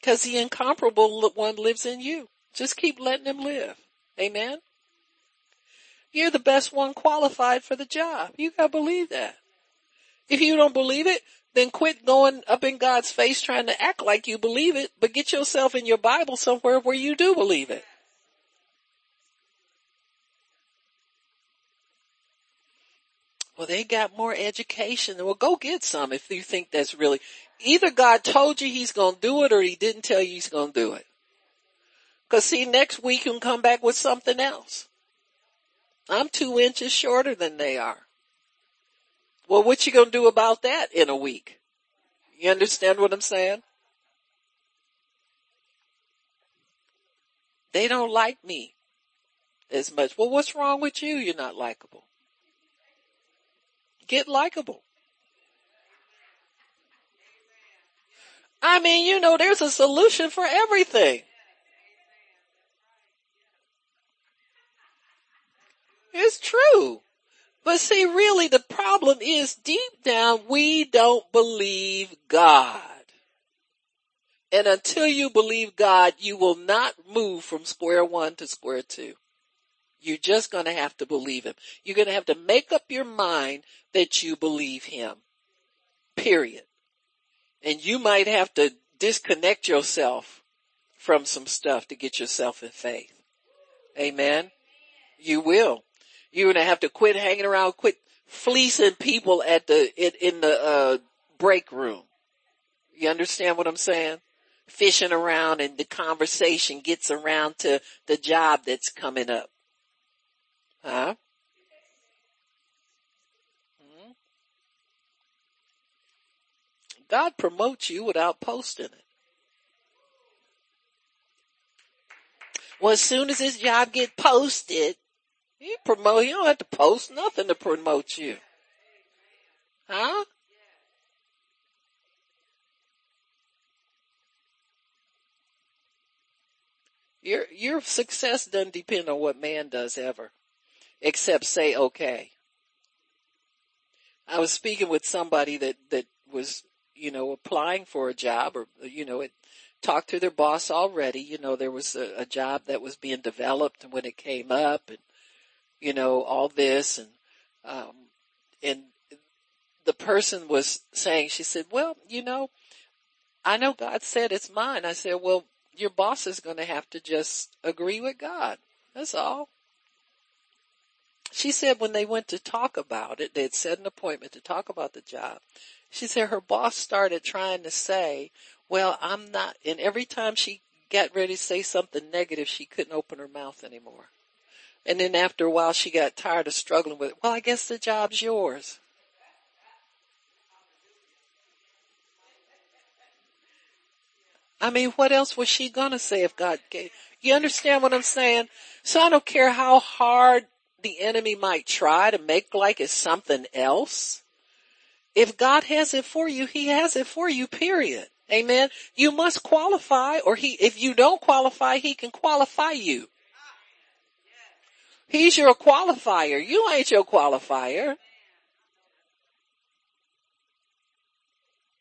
Cause the incomparable one lives in you. Just keep letting him live. Amen. You're the best one qualified for the job. You gotta believe that. If you don't believe it, then quit going up in God's face trying to act like you believe it, but get yourself in your Bible somewhere where you do believe it. Well, they got more education. Well, go get some if you think that's really, either God told you he's going to do it or he didn't tell you he's going to do it. Cause see, next week you can come back with something else. I'm two inches shorter than they are. Well, what you gonna do about that in a week? You understand what I'm saying? They don't like me as much. Well, what's wrong with you? You're not likable. Get likable. I mean, you know, there's a solution for everything. It's true. But see, really the problem is deep down, we don't believe God. And until you believe God, you will not move from square one to square two. You're just going to have to believe him. You're going to have to make up your mind that you believe him. Period. And you might have to disconnect yourself from some stuff to get yourself in faith. Amen. You will. You're going to have to quit hanging around, quit fleecing people at the, in, in the, uh, break room. You understand what I'm saying? Fishing around and the conversation gets around to the job that's coming up. Huh? Hmm? God promotes you without posting it. Well, as soon as this job get posted, you promote, you don't have to post nothing to promote you. Huh? Your, your success doesn't depend on what man does ever, except say okay. I was speaking with somebody that, that was, you know, applying for a job or, you know, it talked to their boss already. You know, there was a, a job that was being developed and when it came up and you know, all this and, um, and the person was saying, she said, well, you know, I know God said it's mine. I said, well, your boss is going to have to just agree with God. That's all. She said when they went to talk about it, they had set an appointment to talk about the job. She said her boss started trying to say, well, I'm not, and every time she got ready to say something negative, she couldn't open her mouth anymore. And then after a while she got tired of struggling with, it. well, I guess the job's yours. I mean, what else was she gonna say if God gave? You understand what I'm saying? So I don't care how hard the enemy might try to make like it's something else. If God has it for you, he has it for you, period. Amen. You must qualify or he, if you don't qualify, he can qualify you. He's your qualifier. You ain't your qualifier.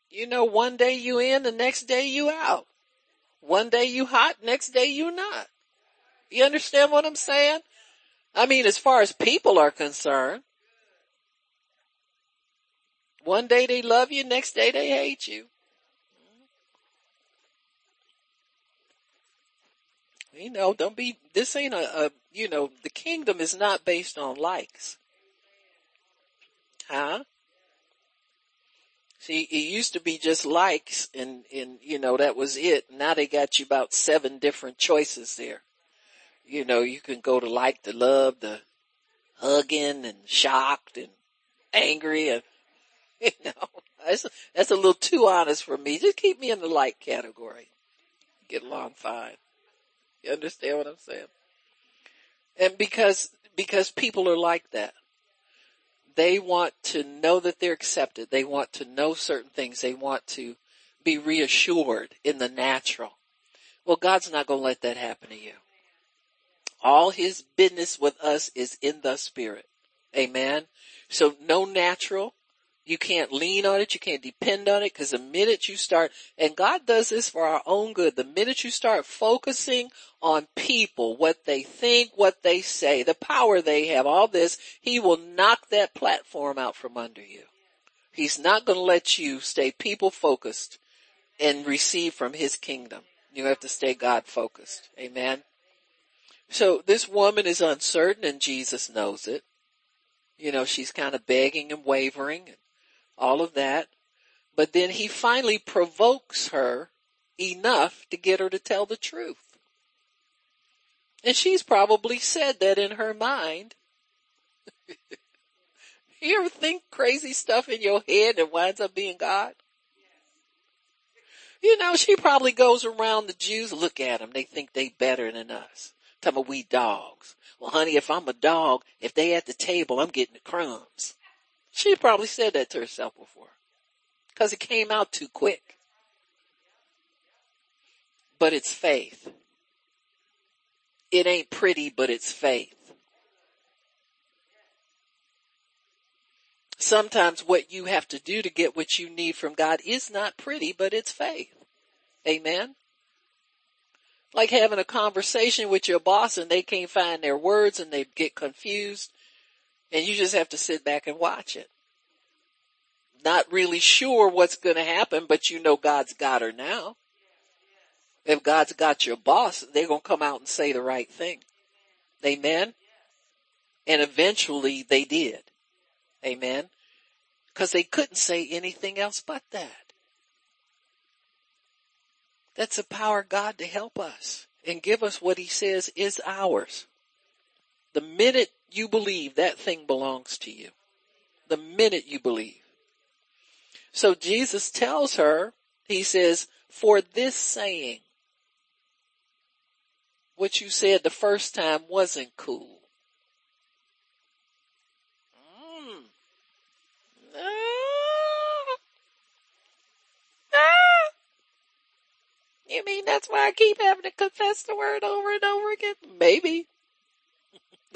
You know, one day you in, the next day you out. One day you hot, next day you not. You understand what I'm saying? I mean, as far as people are concerned, one day they love you, next day they hate you. You know, don't be, this ain't a, a, you know, the kingdom is not based on likes. Huh? See, it used to be just likes and, and, you know, that was it. Now they got you about seven different choices there. You know, you can go to like, the love, the hugging and shocked and angry and, you know, that's, that's a little too honest for me. Just keep me in the like category. Get along fine. You understand what I'm saying? And because, because people are like that. They want to know that they're accepted. They want to know certain things. They want to be reassured in the natural. Well, God's not going to let that happen to you. All his business with us is in the spirit. Amen. So no natural. You can't lean on it. You can't depend on it because the minute you start, and God does this for our own good, the minute you start focusing on people, what they think, what they say, the power they have, all this, He will knock that platform out from under you. He's not going to let you stay people focused and receive from His kingdom. You have to stay God focused. Amen. So this woman is uncertain and Jesus knows it. You know, she's kind of begging and wavering all of that. But then he finally provokes her enough to get her to tell the truth. And she's probably said that in her mind. you ever think crazy stuff in your head and winds up being God? You know, she probably goes around the Jews, look at them, they think they better than us. Talking about we dogs. Well honey, if I'm a dog, if they at the table, I'm getting the crumbs. She probably said that to herself before. Cause it came out too quick. But it's faith. It ain't pretty, but it's faith. Sometimes what you have to do to get what you need from God is not pretty, but it's faith. Amen. Like having a conversation with your boss and they can't find their words and they get confused and you just have to sit back and watch it. Not really sure what's going to happen, but you know God's got her now. If God's got your boss, they're going to come out and say the right thing. Amen. And eventually they did. Amen. Cause they couldn't say anything else but that. That's the power of God to help us and give us what he says is ours. The minute you believe that thing belongs to you. The minute you believe. So Jesus tells her, he says, for this saying, what you said the first time wasn't cool. Mm. Ah. Ah. You mean that's why I keep having to confess the word over and over again? Maybe.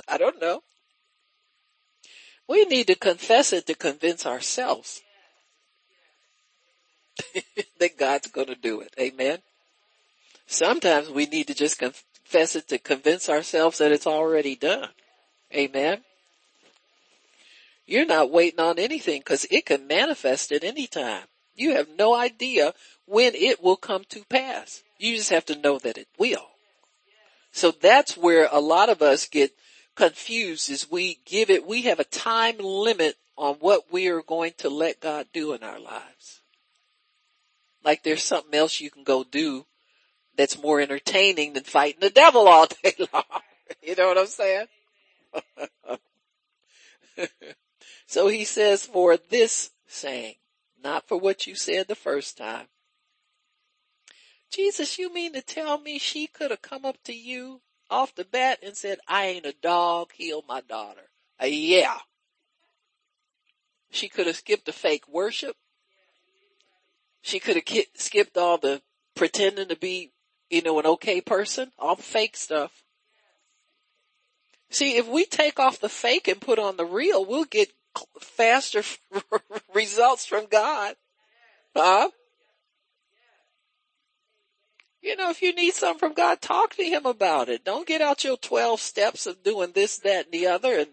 I don't know. We need to confess it to convince ourselves that God's going to do it. Amen. Sometimes we need to just confess it to convince ourselves that it's already done. Amen. You're not waiting on anything because it can manifest at any time. You have no idea when it will come to pass. You just have to know that it will. So that's where a lot of us get confused is we give it, we have a time limit on what we are going to let God do in our lives. Like there's something else you can go do that's more entertaining than fighting the devil all day long. you know what I'm saying? so he says for this saying, not for what you said the first time, Jesus, you mean to tell me she could have come up to you off the bat and said, I ain't a dog, heal my daughter. Uh, yeah. She could have skipped the fake worship. She could have ki- skipped all the pretending to be, you know, an okay person, all the fake stuff. See, if we take off the fake and put on the real, we'll get faster results from God. Huh? You know, if you need something from God, talk to Him about it. Don't get out your 12 steps of doing this, that, and the other and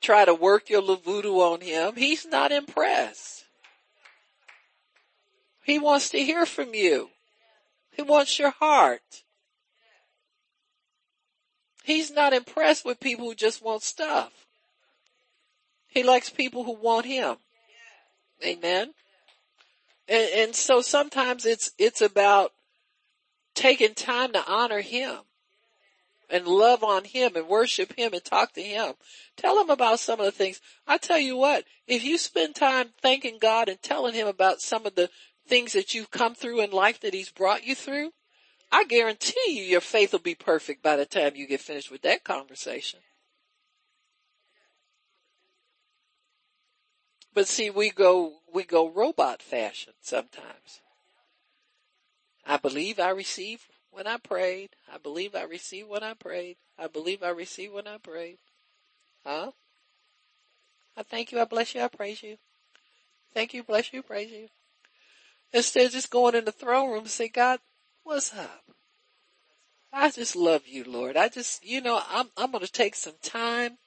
try to work your voodoo on Him. He's not impressed. He wants to hear from you. He wants your heart. He's not impressed with people who just want stuff. He likes people who want Him. Amen. And, and so sometimes it's, it's about taking time to honor him. and love on him and worship him and talk to him. Tell him about some of the things. I tell you what, if you spend time thanking God and telling him about some of the things that you've come through in life that he's brought you through, I guarantee you your faith will be perfect by the time you get finished with that conversation. But see, we go, we go robot fashion sometimes. I believe I receive when I prayed. I believe I receive when I prayed. I believe I receive when I prayed. Huh? I thank you. I bless you. I praise you. Thank you. Bless you. Praise you. Instead of just going in the throne room and say, God, what's up? I just love you, Lord. I just, you know, I'm, I'm going to take some time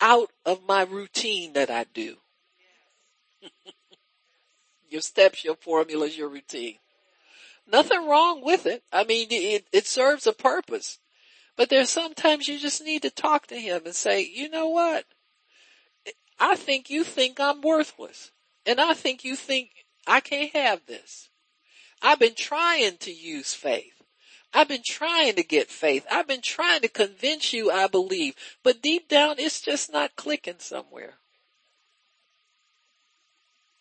out of my routine that I do. your steps, your formulas, your routine. Nothing wrong with it. I mean, it, it serves a purpose. But there's sometimes you just need to talk to him and say, you know what? I think you think I'm worthless. And I think you think I can't have this. I've been trying to use faith. I've been trying to get faith. I've been trying to convince you I believe, but deep down it's just not clicking somewhere.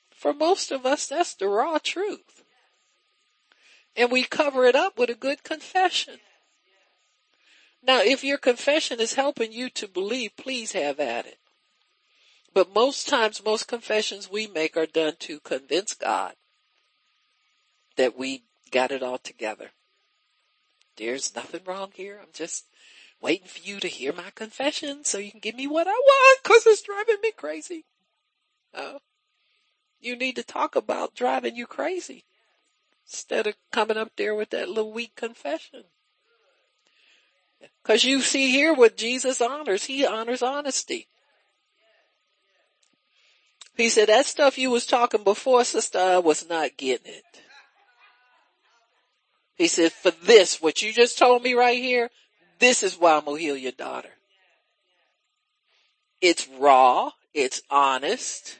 For most of us, that's the raw truth. And we cover it up with a good confession. Now, if your confession is helping you to believe, please have at it. But most times, most confessions we make are done to convince God that we got it all together. There's nothing wrong here. I'm just waiting for you to hear my confession so you can give me what I want because it's driving me crazy. Oh, you need to talk about driving you crazy instead of coming up there with that little weak confession. Cause you see here what Jesus honors. He honors honesty. He said, that stuff you was talking before, sister, I was not getting it. He said, for this, what you just told me right here, this is why I'm gonna heal your daughter. It's raw. It's honest.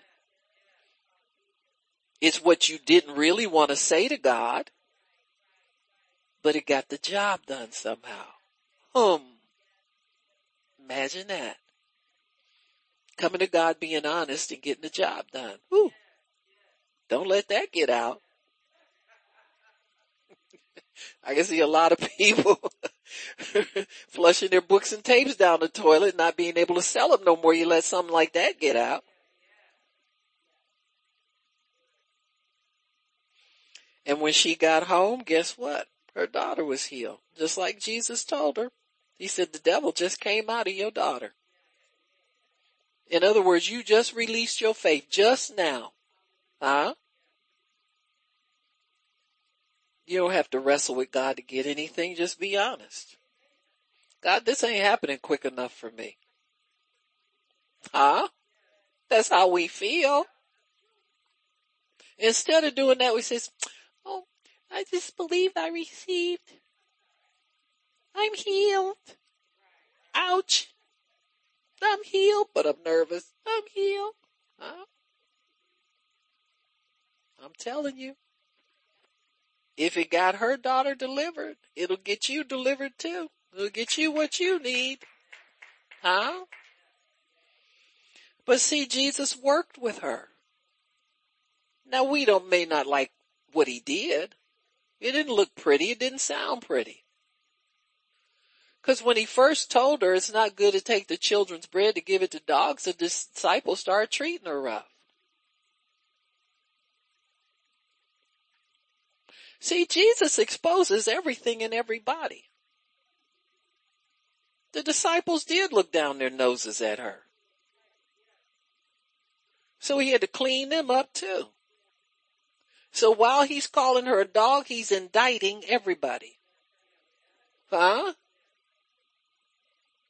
It's what you didn't really want to say to God, but it got the job done somehow. Hmm. Imagine that. Coming to God being honest and getting the job done. Whew. Don't let that get out. I can see a lot of people flushing their books and tapes down the toilet, not being able to sell them no more. You let something like that get out. And when she got home, guess what? Her daughter was healed, just like Jesus told her. He said, the devil just came out of your daughter. In other words, you just released your faith just now. Huh? You don't have to wrestle with God to get anything. Just be honest. God, this ain't happening quick enough for me. Huh? That's how we feel. Instead of doing that, we say, I just believe I received. I'm healed. Ouch. I'm healed, but I'm nervous. I'm healed. Huh? I'm telling you. If it got her daughter delivered, it'll get you delivered too. It'll get you what you need. Huh? But see, Jesus worked with her. Now we don't, may not like what he did. It didn't look pretty. It didn't sound pretty. Cause when he first told her it's not good to take the children's bread to give it to dogs, the disciples started treating her rough. See, Jesus exposes everything and everybody. The disciples did look down their noses at her. So he had to clean them up too. So while he's calling her a dog, he's indicting everybody. Huh?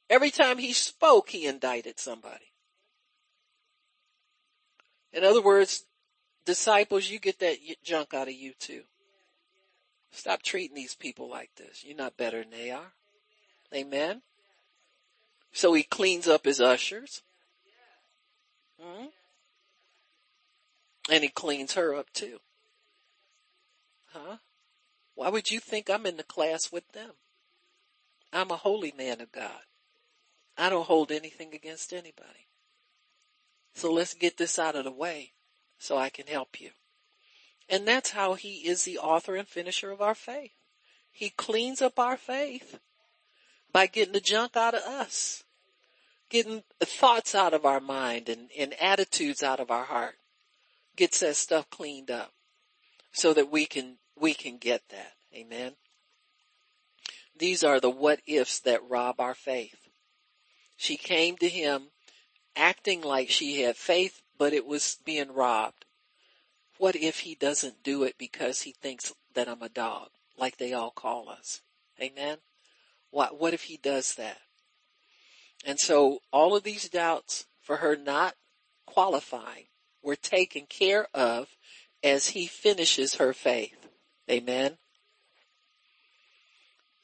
Every time he spoke, he indicted somebody. In other words, disciples, you get that junk out of you too. Stop treating these people like this. You're not better than they are. Amen. So he cleans up his ushers. hmm And he cleans her up too. Huh? Why would you think I'm in the class with them? I'm a holy man of God. I don't hold anything against anybody. So let's get this out of the way so I can help you. And that's how he is the author and finisher of our faith. He cleans up our faith by getting the junk out of us, getting thoughts out of our mind and, and attitudes out of our heart, gets that stuff cleaned up so that we can, we can get that. Amen. These are the what ifs that rob our faith. She came to him acting like she had faith, but it was being robbed. What if he doesn't do it because he thinks that I'm a dog, like they all call us? Amen. What, what if he does that? And so all of these doubts for her not qualifying were taken care of as he finishes her faith. Amen.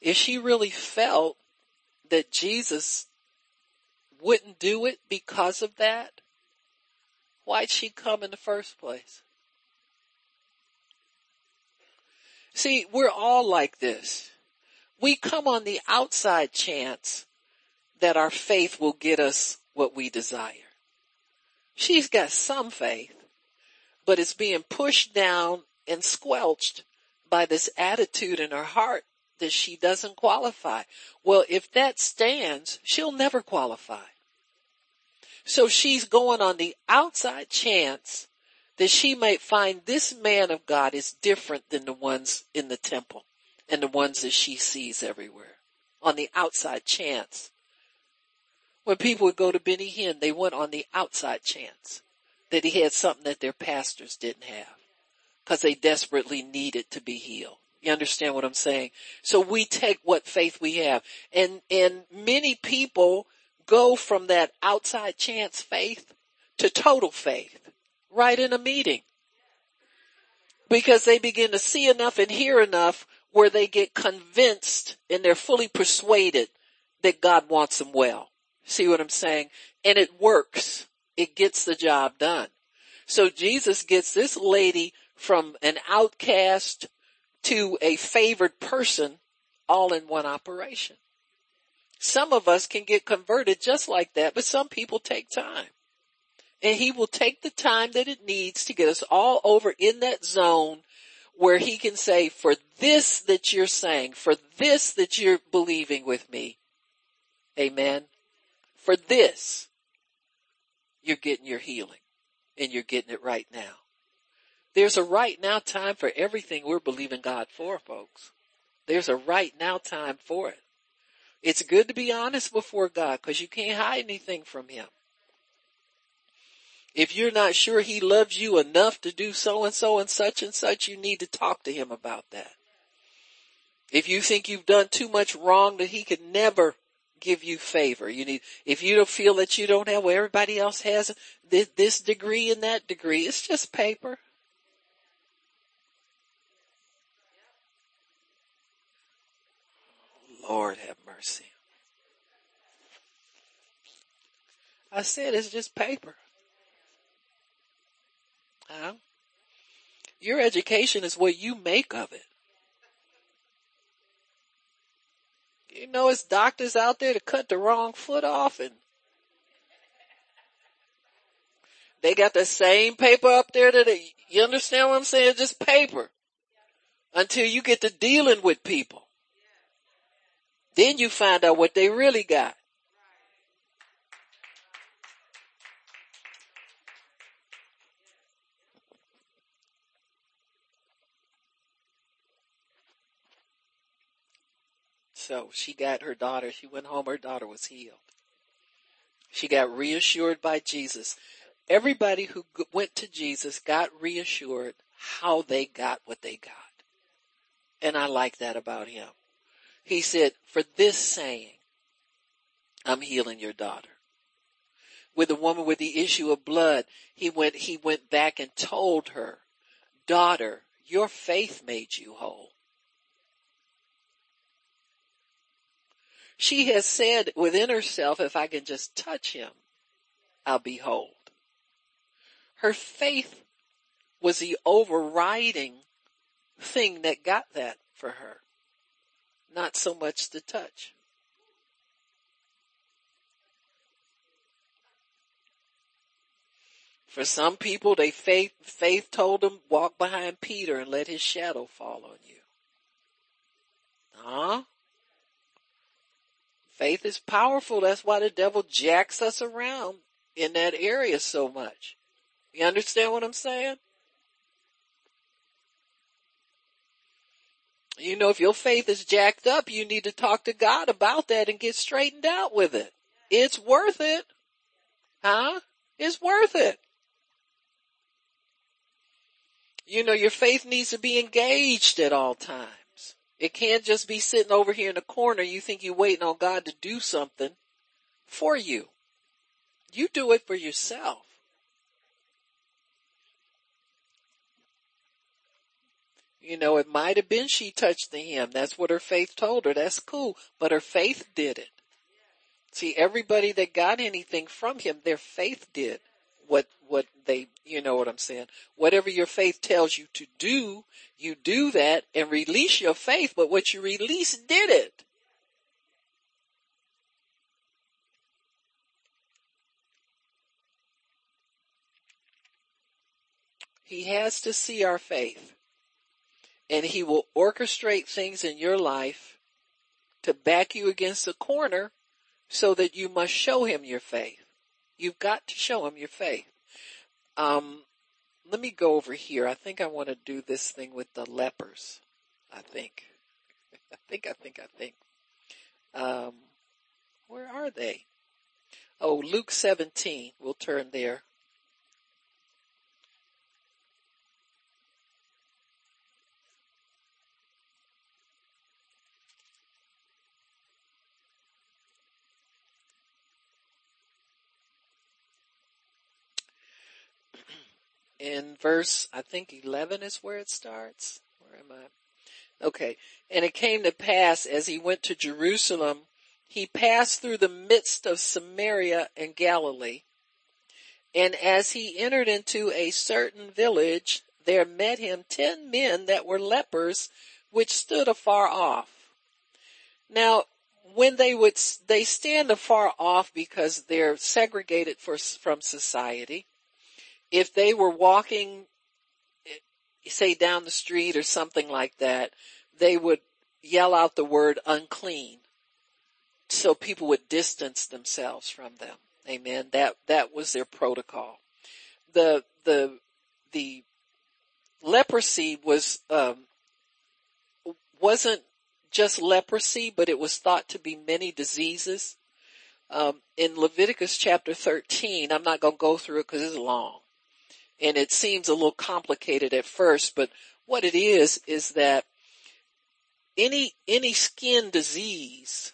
If she really felt that Jesus wouldn't do it because of that, why'd she come in the first place? See, we're all like this. We come on the outside chance that our faith will get us what we desire. She's got some faith, but it's being pushed down and squelched by this attitude in her heart that she doesn't qualify. Well, if that stands, she'll never qualify. So she's going on the outside chance that she might find this man of God is different than the ones in the temple and the ones that she sees everywhere on the outside chance. When people would go to Benny Hinn, they went on the outside chance that he had something that their pastors didn't have because they desperately needed to be healed. You understand what I'm saying? So we take what faith we have and, and many people go from that outside chance faith to total faith right in a meeting because they begin to see enough and hear enough where they get convinced and they're fully persuaded that God wants them well. See what I'm saying? And it works. It gets the job done. So Jesus gets this lady from an outcast to a favored person all in one operation. Some of us can get converted just like that, but some people take time and he will take the time that it needs to get us all over in that zone where he can say, for this that you're saying, for this that you're believing with me, amen, for this, you're getting your healing and you're getting it right now. There's a right now time for everything we're believing God for, folks. There's a right now time for it. It's good to be honest before God because you can't hide anything from Him. If you're not sure he loves you enough to do so and so and such and such, you need to talk to him about that. If you think you've done too much wrong that he could never give you favor, you need, if you don't feel that you don't have what everybody else has, this, this degree and that degree, it's just paper. Lord have mercy. I said it's just paper. Huh? Your education is what you make of it. You know, it's doctors out there to cut the wrong foot off and they got the same paper up there that they, you understand what I'm saying? Just paper until you get to dealing with people. Then you find out what they really got. So she got her daughter, she went home, her daughter was healed. She got reassured by Jesus. Everybody who went to Jesus got reassured how they got what they got. And I like that about him. He said, for this saying, I'm healing your daughter. With the woman with the issue of blood, he went, he went back and told her, daughter, your faith made you whole. She has said within herself, if I can just touch him, I'll be whole. Her faith was the overriding thing that got that for her. Not so much the touch. For some people, they faith, faith told them, walk behind Peter and let his shadow fall on you. Huh? Faith is powerful. That's why the devil jacks us around in that area so much. You understand what I'm saying? You know, if your faith is jacked up, you need to talk to God about that and get straightened out with it. It's worth it. Huh? It's worth it. You know, your faith needs to be engaged at all times. It can't just be sitting over here in the corner. You think you're waiting on God to do something for you. You do it for yourself. You know, it might have been she touched the hem. That's what her faith told her. That's cool. But her faith did it. See, everybody that got anything from him, their faith did what, what they, you know what I'm saying? Whatever your faith tells you to do, you do that and release your faith, but what you release did it. He has to see our faith and he will orchestrate things in your life to back you against a corner so that you must show him your faith. You've got to show him your faith. Um, let me go over here. I think I want to do this thing with the lepers. I think. I think, I think, I think. Um, where are they? Oh, Luke 17. We'll turn there. In verse, I think 11 is where it starts. Where am I? Okay. And it came to pass as he went to Jerusalem, he passed through the midst of Samaria and Galilee. And as he entered into a certain village, there met him ten men that were lepers, which stood afar off. Now, when they would, they stand afar off because they're segregated for, from society if they were walking, say down the street or something like that, they would yell out the word unclean. So people would distance themselves from them. Amen. That, that was their protocol. The, the, the leprosy was, um, wasn't just leprosy, but it was thought to be many diseases. Um, in Leviticus chapter 13, I'm not going to go through it because it's long and it seems a little complicated at first, but what it is, is that any, any skin disease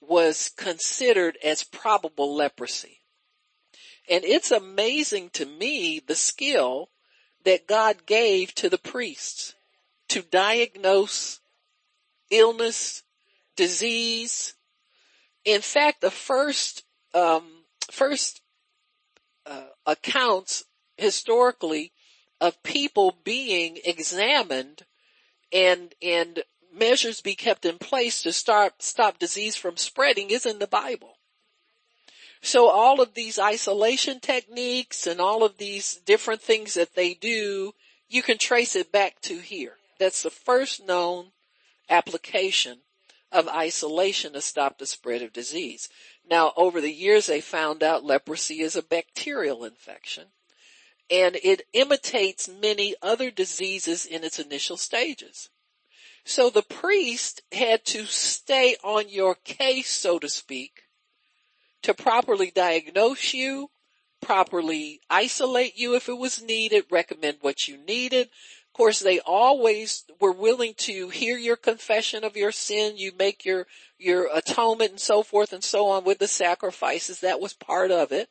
was considered as probable leprosy. And it's amazing to me the skill that God gave to the priests to diagnose illness, disease. In fact, the first, um, first uh, accounts historically of people being examined and, and measures be kept in place to start, stop disease from spreading is in the Bible. So all of these isolation techniques and all of these different things that they do, you can trace it back to here. That's the first known application of isolation to stop the spread of disease. Now over the years they found out leprosy is a bacterial infection and it imitates many other diseases in its initial stages. So the priest had to stay on your case, so to speak, to properly diagnose you, properly isolate you if it was needed, recommend what you needed. Of course, they always were willing to hear your confession of your sin. You make your, your atonement and so forth and so on with the sacrifices. That was part of it.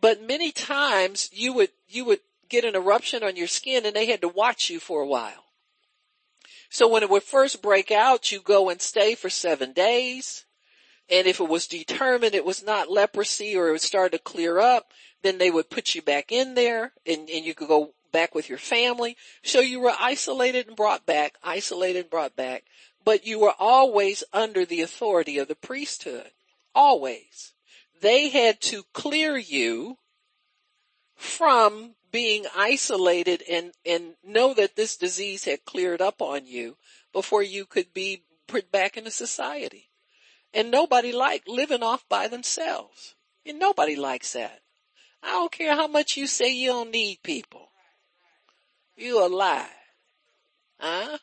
But many times you would, you would get an eruption on your skin and they had to watch you for a while. So when it would first break out, you go and stay for seven days. And if it was determined it was not leprosy or it would start to clear up, then they would put you back in there and, and you could go back with your family. So you were isolated and brought back, isolated and brought back, but you were always under the authority of the priesthood. Always they had to clear you from being isolated and, and know that this disease had cleared up on you before you could be put back into society. And nobody liked living off by themselves. And nobody likes that. I don't care how much you say you don't need people. You a lie. Huh?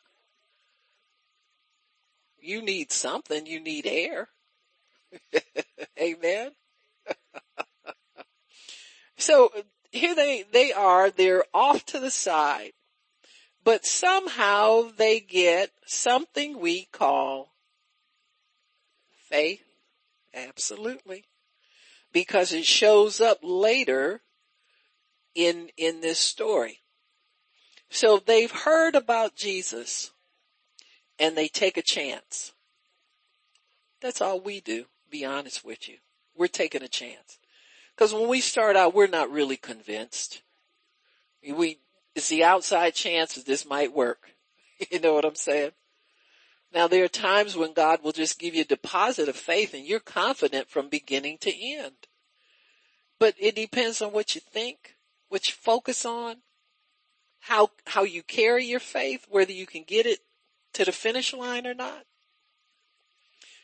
You need something. You need air. Amen. so here they, they are. They're off to the side, but somehow they get something we call faith. Absolutely. Because it shows up later in, in this story. So they've heard about Jesus and they take a chance. That's all we do, be honest with you. We're taking a chance. Cause when we start out, we're not really convinced. We, it's the outside chance that this might work. You know what I'm saying? Now there are times when God will just give you a deposit of faith and you're confident from beginning to end. But it depends on what you think, what you focus on, how, how you carry your faith, whether you can get it to the finish line or not.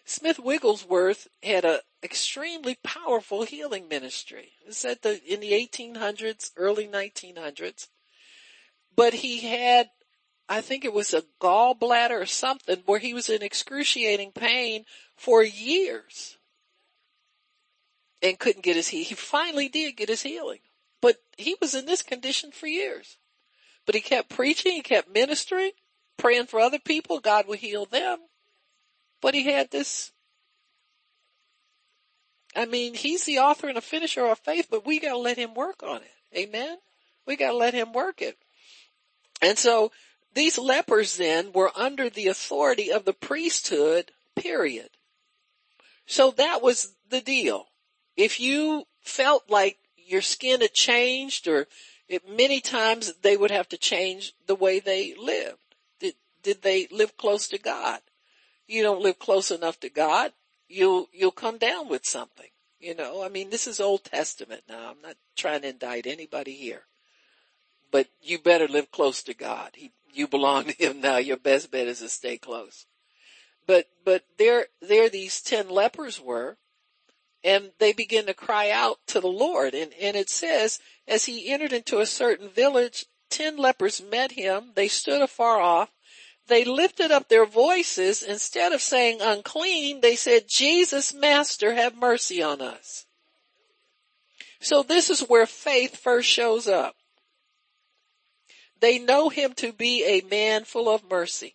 Smith Wigglesworth had an extremely powerful healing ministry. It said the, in the 1800s, early 1900s. But he had, I think it was a gallbladder or something where he was in excruciating pain for years and couldn't get his, he finally did get his healing, but he was in this condition for years. But he kept preaching, he kept ministering, praying for other people, God would heal them. But he had this, I mean, he's the author and a finisher of faith, but we gotta let him work on it. Amen? We gotta let him work it. And so these lepers then were under the authority of the priesthood, period. So that was the deal. If you felt like your skin had changed or it, many times they would have to change the way they lived. Did, did they live close to God? You don't live close enough to God, you'll, you'll come down with something. You know, I mean, this is Old Testament now. I'm not trying to indict anybody here, but you better live close to God. He, you belong to Him now. Your best bet is to stay close. But, but there, there these ten lepers were, and they begin to cry out to the Lord. And, and it says, as he entered into a certain village, ten lepers met him. They stood afar off. They lifted up their voices. Instead of saying unclean, they said, Jesus, master, have mercy on us. So this is where faith first shows up. They know him to be a man full of mercy.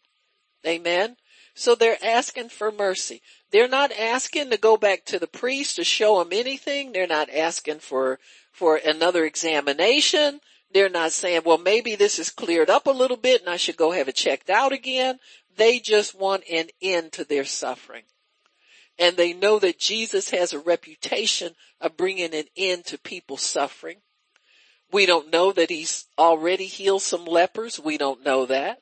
Amen. So they're asking for mercy. They're not asking to go back to the priest to show them anything. They're not asking for, for another examination. They're not saying, well, maybe this is cleared up a little bit and I should go have it checked out again. They just want an end to their suffering. And they know that Jesus has a reputation of bringing an end to people's suffering. We don't know that he's already healed some lepers. We don't know that.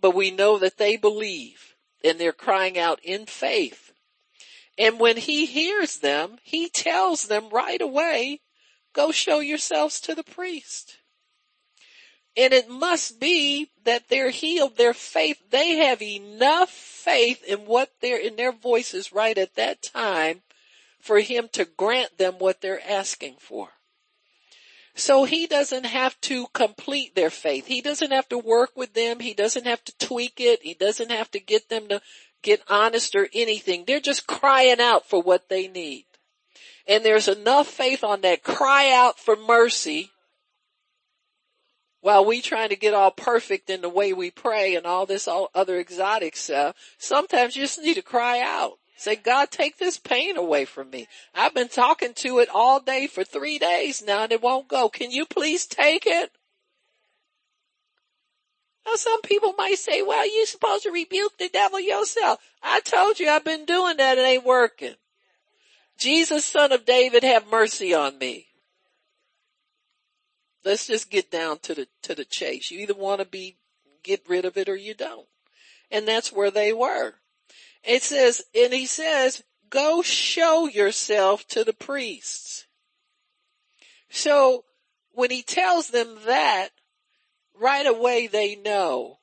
But we know that they believe and they're crying out in faith and when he hears them, he tells them right away, go show yourselves to the priest. And it must be that they're healed, their faith, they have enough faith in what they're, in their voices right at that time for him to grant them what they're asking for. So he doesn't have to complete their faith. He doesn't have to work with them. He doesn't have to tweak it. He doesn't have to get them to get honest or anything. They're just crying out for what they need. And there's enough faith on that cry out for mercy while we trying to get all perfect in the way we pray and all this all other exotic stuff. Sometimes you just need to cry out. Say, God, take this pain away from me. I've been talking to it all day for three days now and it won't go. Can you please take it? Now some people might say, well, you're supposed to rebuke the devil yourself. I told you I've been doing that. It ain't working. Jesus, son of David, have mercy on me. Let's just get down to the, to the chase. You either want to be, get rid of it or you don't. And that's where they were. It says, and he says, go show yourself to the priests. So when he tells them that, right away they know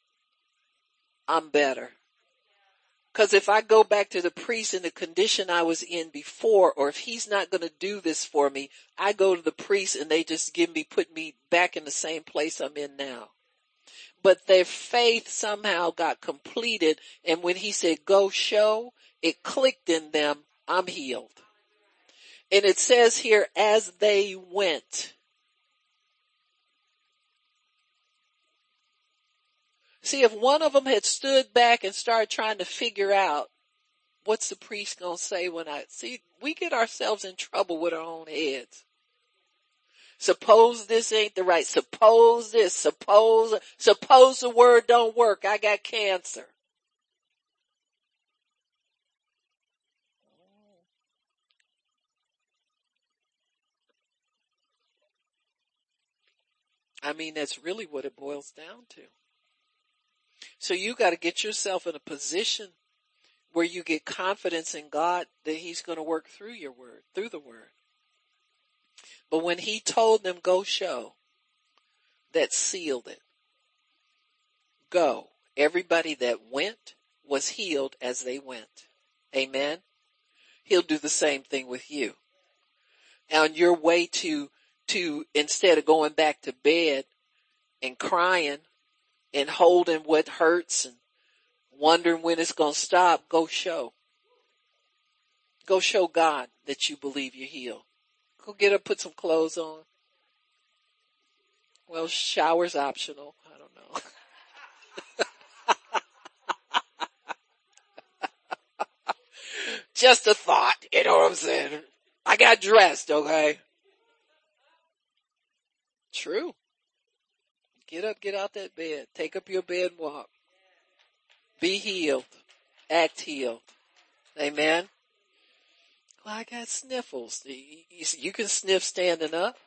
I'm better. Cause if I go back to the priest in the condition I was in before, or if he's not going to do this for me, I go to the priest and they just give me, put me back in the same place I'm in now. But their faith somehow got completed. And when he said, go show, it clicked in them, I'm healed. And it says here, as they went. See, if one of them had stood back and started trying to figure out what's the priest going to say when I see, we get ourselves in trouble with our own heads. Suppose this ain't the right, suppose this, suppose, suppose the word don't work. I got cancer. I mean, that's really what it boils down to. So you got to get yourself in a position where you get confidence in God that he's going to work through your word, through the word. But when he told them go show, that sealed it. Go. Everybody that went was healed as they went. Amen. He'll do the same thing with you. On your way to, to instead of going back to bed and crying and holding what hurts and wondering when it's going to stop, go show. Go show God that you believe you're healed. Go get up, put some clothes on. Well, shower's optional. I don't know. Just a thought, you know what I'm saying? I got dressed, okay? True. Get up, get out that bed. Take up your bed and walk. Be healed. Act healed. Amen. Well, I got sniffles. You can sniff standing up.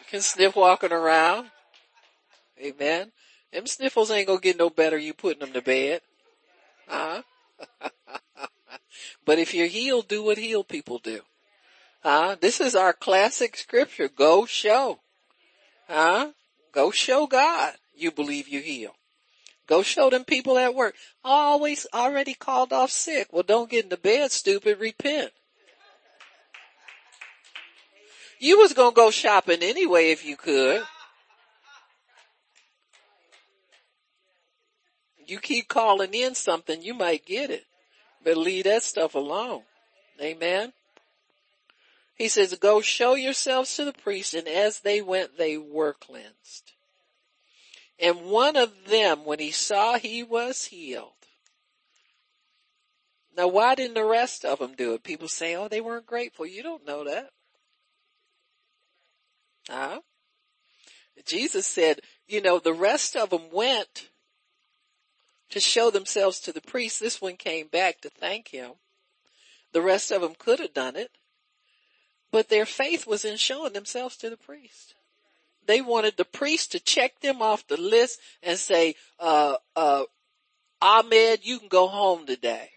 You can sniff walking around. Amen. Them sniffles ain't gonna get no better you putting them to bed. Huh? but if you're healed, do what healed people do. Huh? This is our classic scripture. Go show. Huh? Go show God you believe you heal. Go show them people at work. Always already called off sick. Well, don't get in the bed, stupid. Repent. You was gonna go shopping anyway if you could. You keep calling in something, you might get it. But leave that stuff alone. Amen. He says, go show yourselves to the priest and as they went, they were cleansed. And one of them, when he saw he was healed. Now why didn't the rest of them do it? People say, oh, they weren't grateful. You don't know that. Huh? Jesus said, you know, the rest of them went to show themselves to the priest. This one came back to thank him. The rest of them could have done it. But their faith was in showing themselves to the priest. They wanted the priest to check them off the list and say, uh, uh, Ahmed, you can go home today.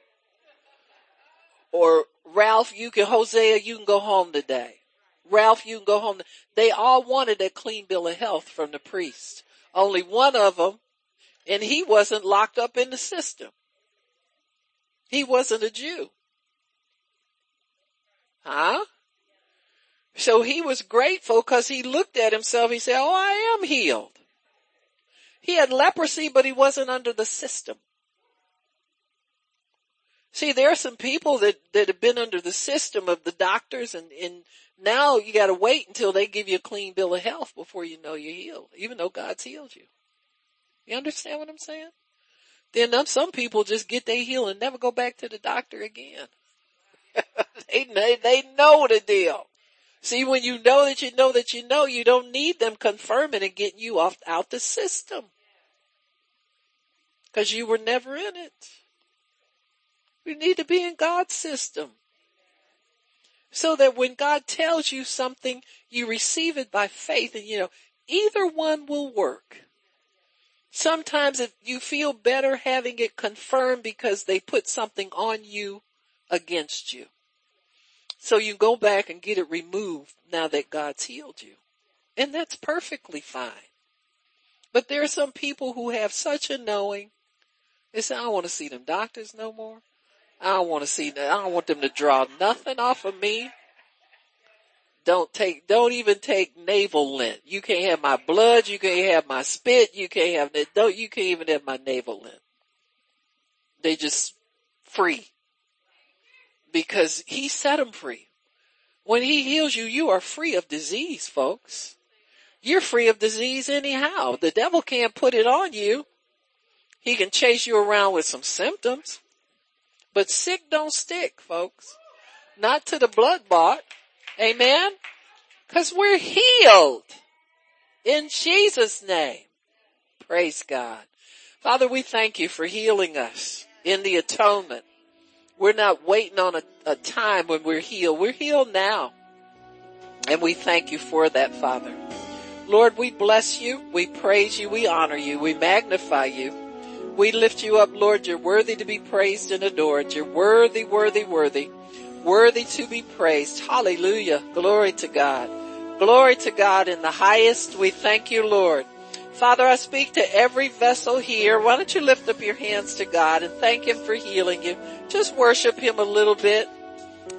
Or Ralph, you can, Hosea, you can go home today. Ralph, you can go home. They all wanted a clean bill of health from the priest. Only one of them, and he wasn't locked up in the system. He wasn't a Jew. Huh? So he was grateful because he looked at himself. He said, oh, I am healed. He had leprosy, but he wasn't under the system. See, there are some people that, that have been under the system of the doctors and, and now you gotta wait until they give you a clean bill of health before you know you're healed, even though God's healed you. You understand what I'm saying? Then some people just get their healing and never go back to the doctor again. they, they know the deal. See, when you know that you know that you know, you don't need them confirming and getting you off out the system. Cause you were never in it. We need to be in God's system. So that when God tells you something, you receive it by faith and you know, either one will work. Sometimes if you feel better having it confirmed because they put something on you against you. So you go back and get it removed now that God's healed you. And that's perfectly fine. But there are some people who have such a knowing. They say, I don't want to see them doctors no more. I don't want to see that. I don't want them to draw nothing off of me. Don't take, don't even take navel lint. You can't have my blood. You can't have my spit. You can't have. Don't, you can't even have my navel lint. They just free because he set them free. When he heals you, you are free of disease, folks. You're free of disease anyhow. The devil can't put it on you. He can chase you around with some symptoms, but sick don't stick, folks. Not to the blood bought. Amen. Cause we're healed in Jesus name. Praise God. Father, we thank you for healing us in the atonement. We're not waiting on a, a time when we're healed. We're healed now. And we thank you for that, Father. Lord, we bless you. We praise you. We honor you. We magnify you. We lift you up, Lord. You're worthy to be praised and adored. You're worthy, worthy, worthy, worthy to be praised. Hallelujah. Glory to God. Glory to God in the highest. We thank you, Lord. Father, I speak to every vessel here. Why don't you lift up your hands to God and thank Him for healing you? Just worship Him a little bit.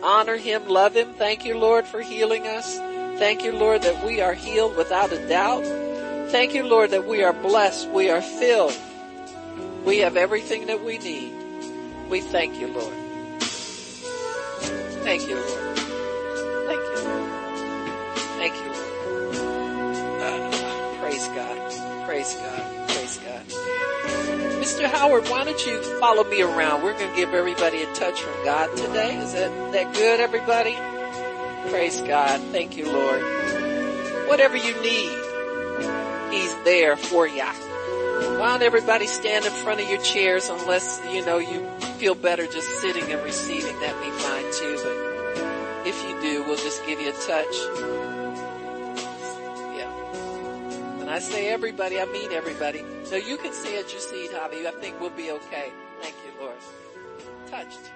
Honor Him, love Him. Thank you, Lord, for healing us. Thank you, Lord, that we are healed without a doubt. Thank you, Lord, that we are blessed. We are filled. We have everything that we need. We thank you, Lord. Thank you, Lord. Thank you, Lord. Thank you, Lord. Uh, praise God. Praise God. Praise God. Mr. Howard, why don't you follow me around? We're going to give everybody a touch from God today. Is that, that good, everybody? Praise God. Thank you, Lord. Whatever you need, He's there for you. Why don't everybody stand in front of your chairs unless, you know, you feel better just sitting and receiving. That'd be fine too. But if you do, we'll just give you a touch. When I say everybody, I mean everybody. So you can stay at your seat, Javi. I think we'll be okay. Thank you, Lord. Touched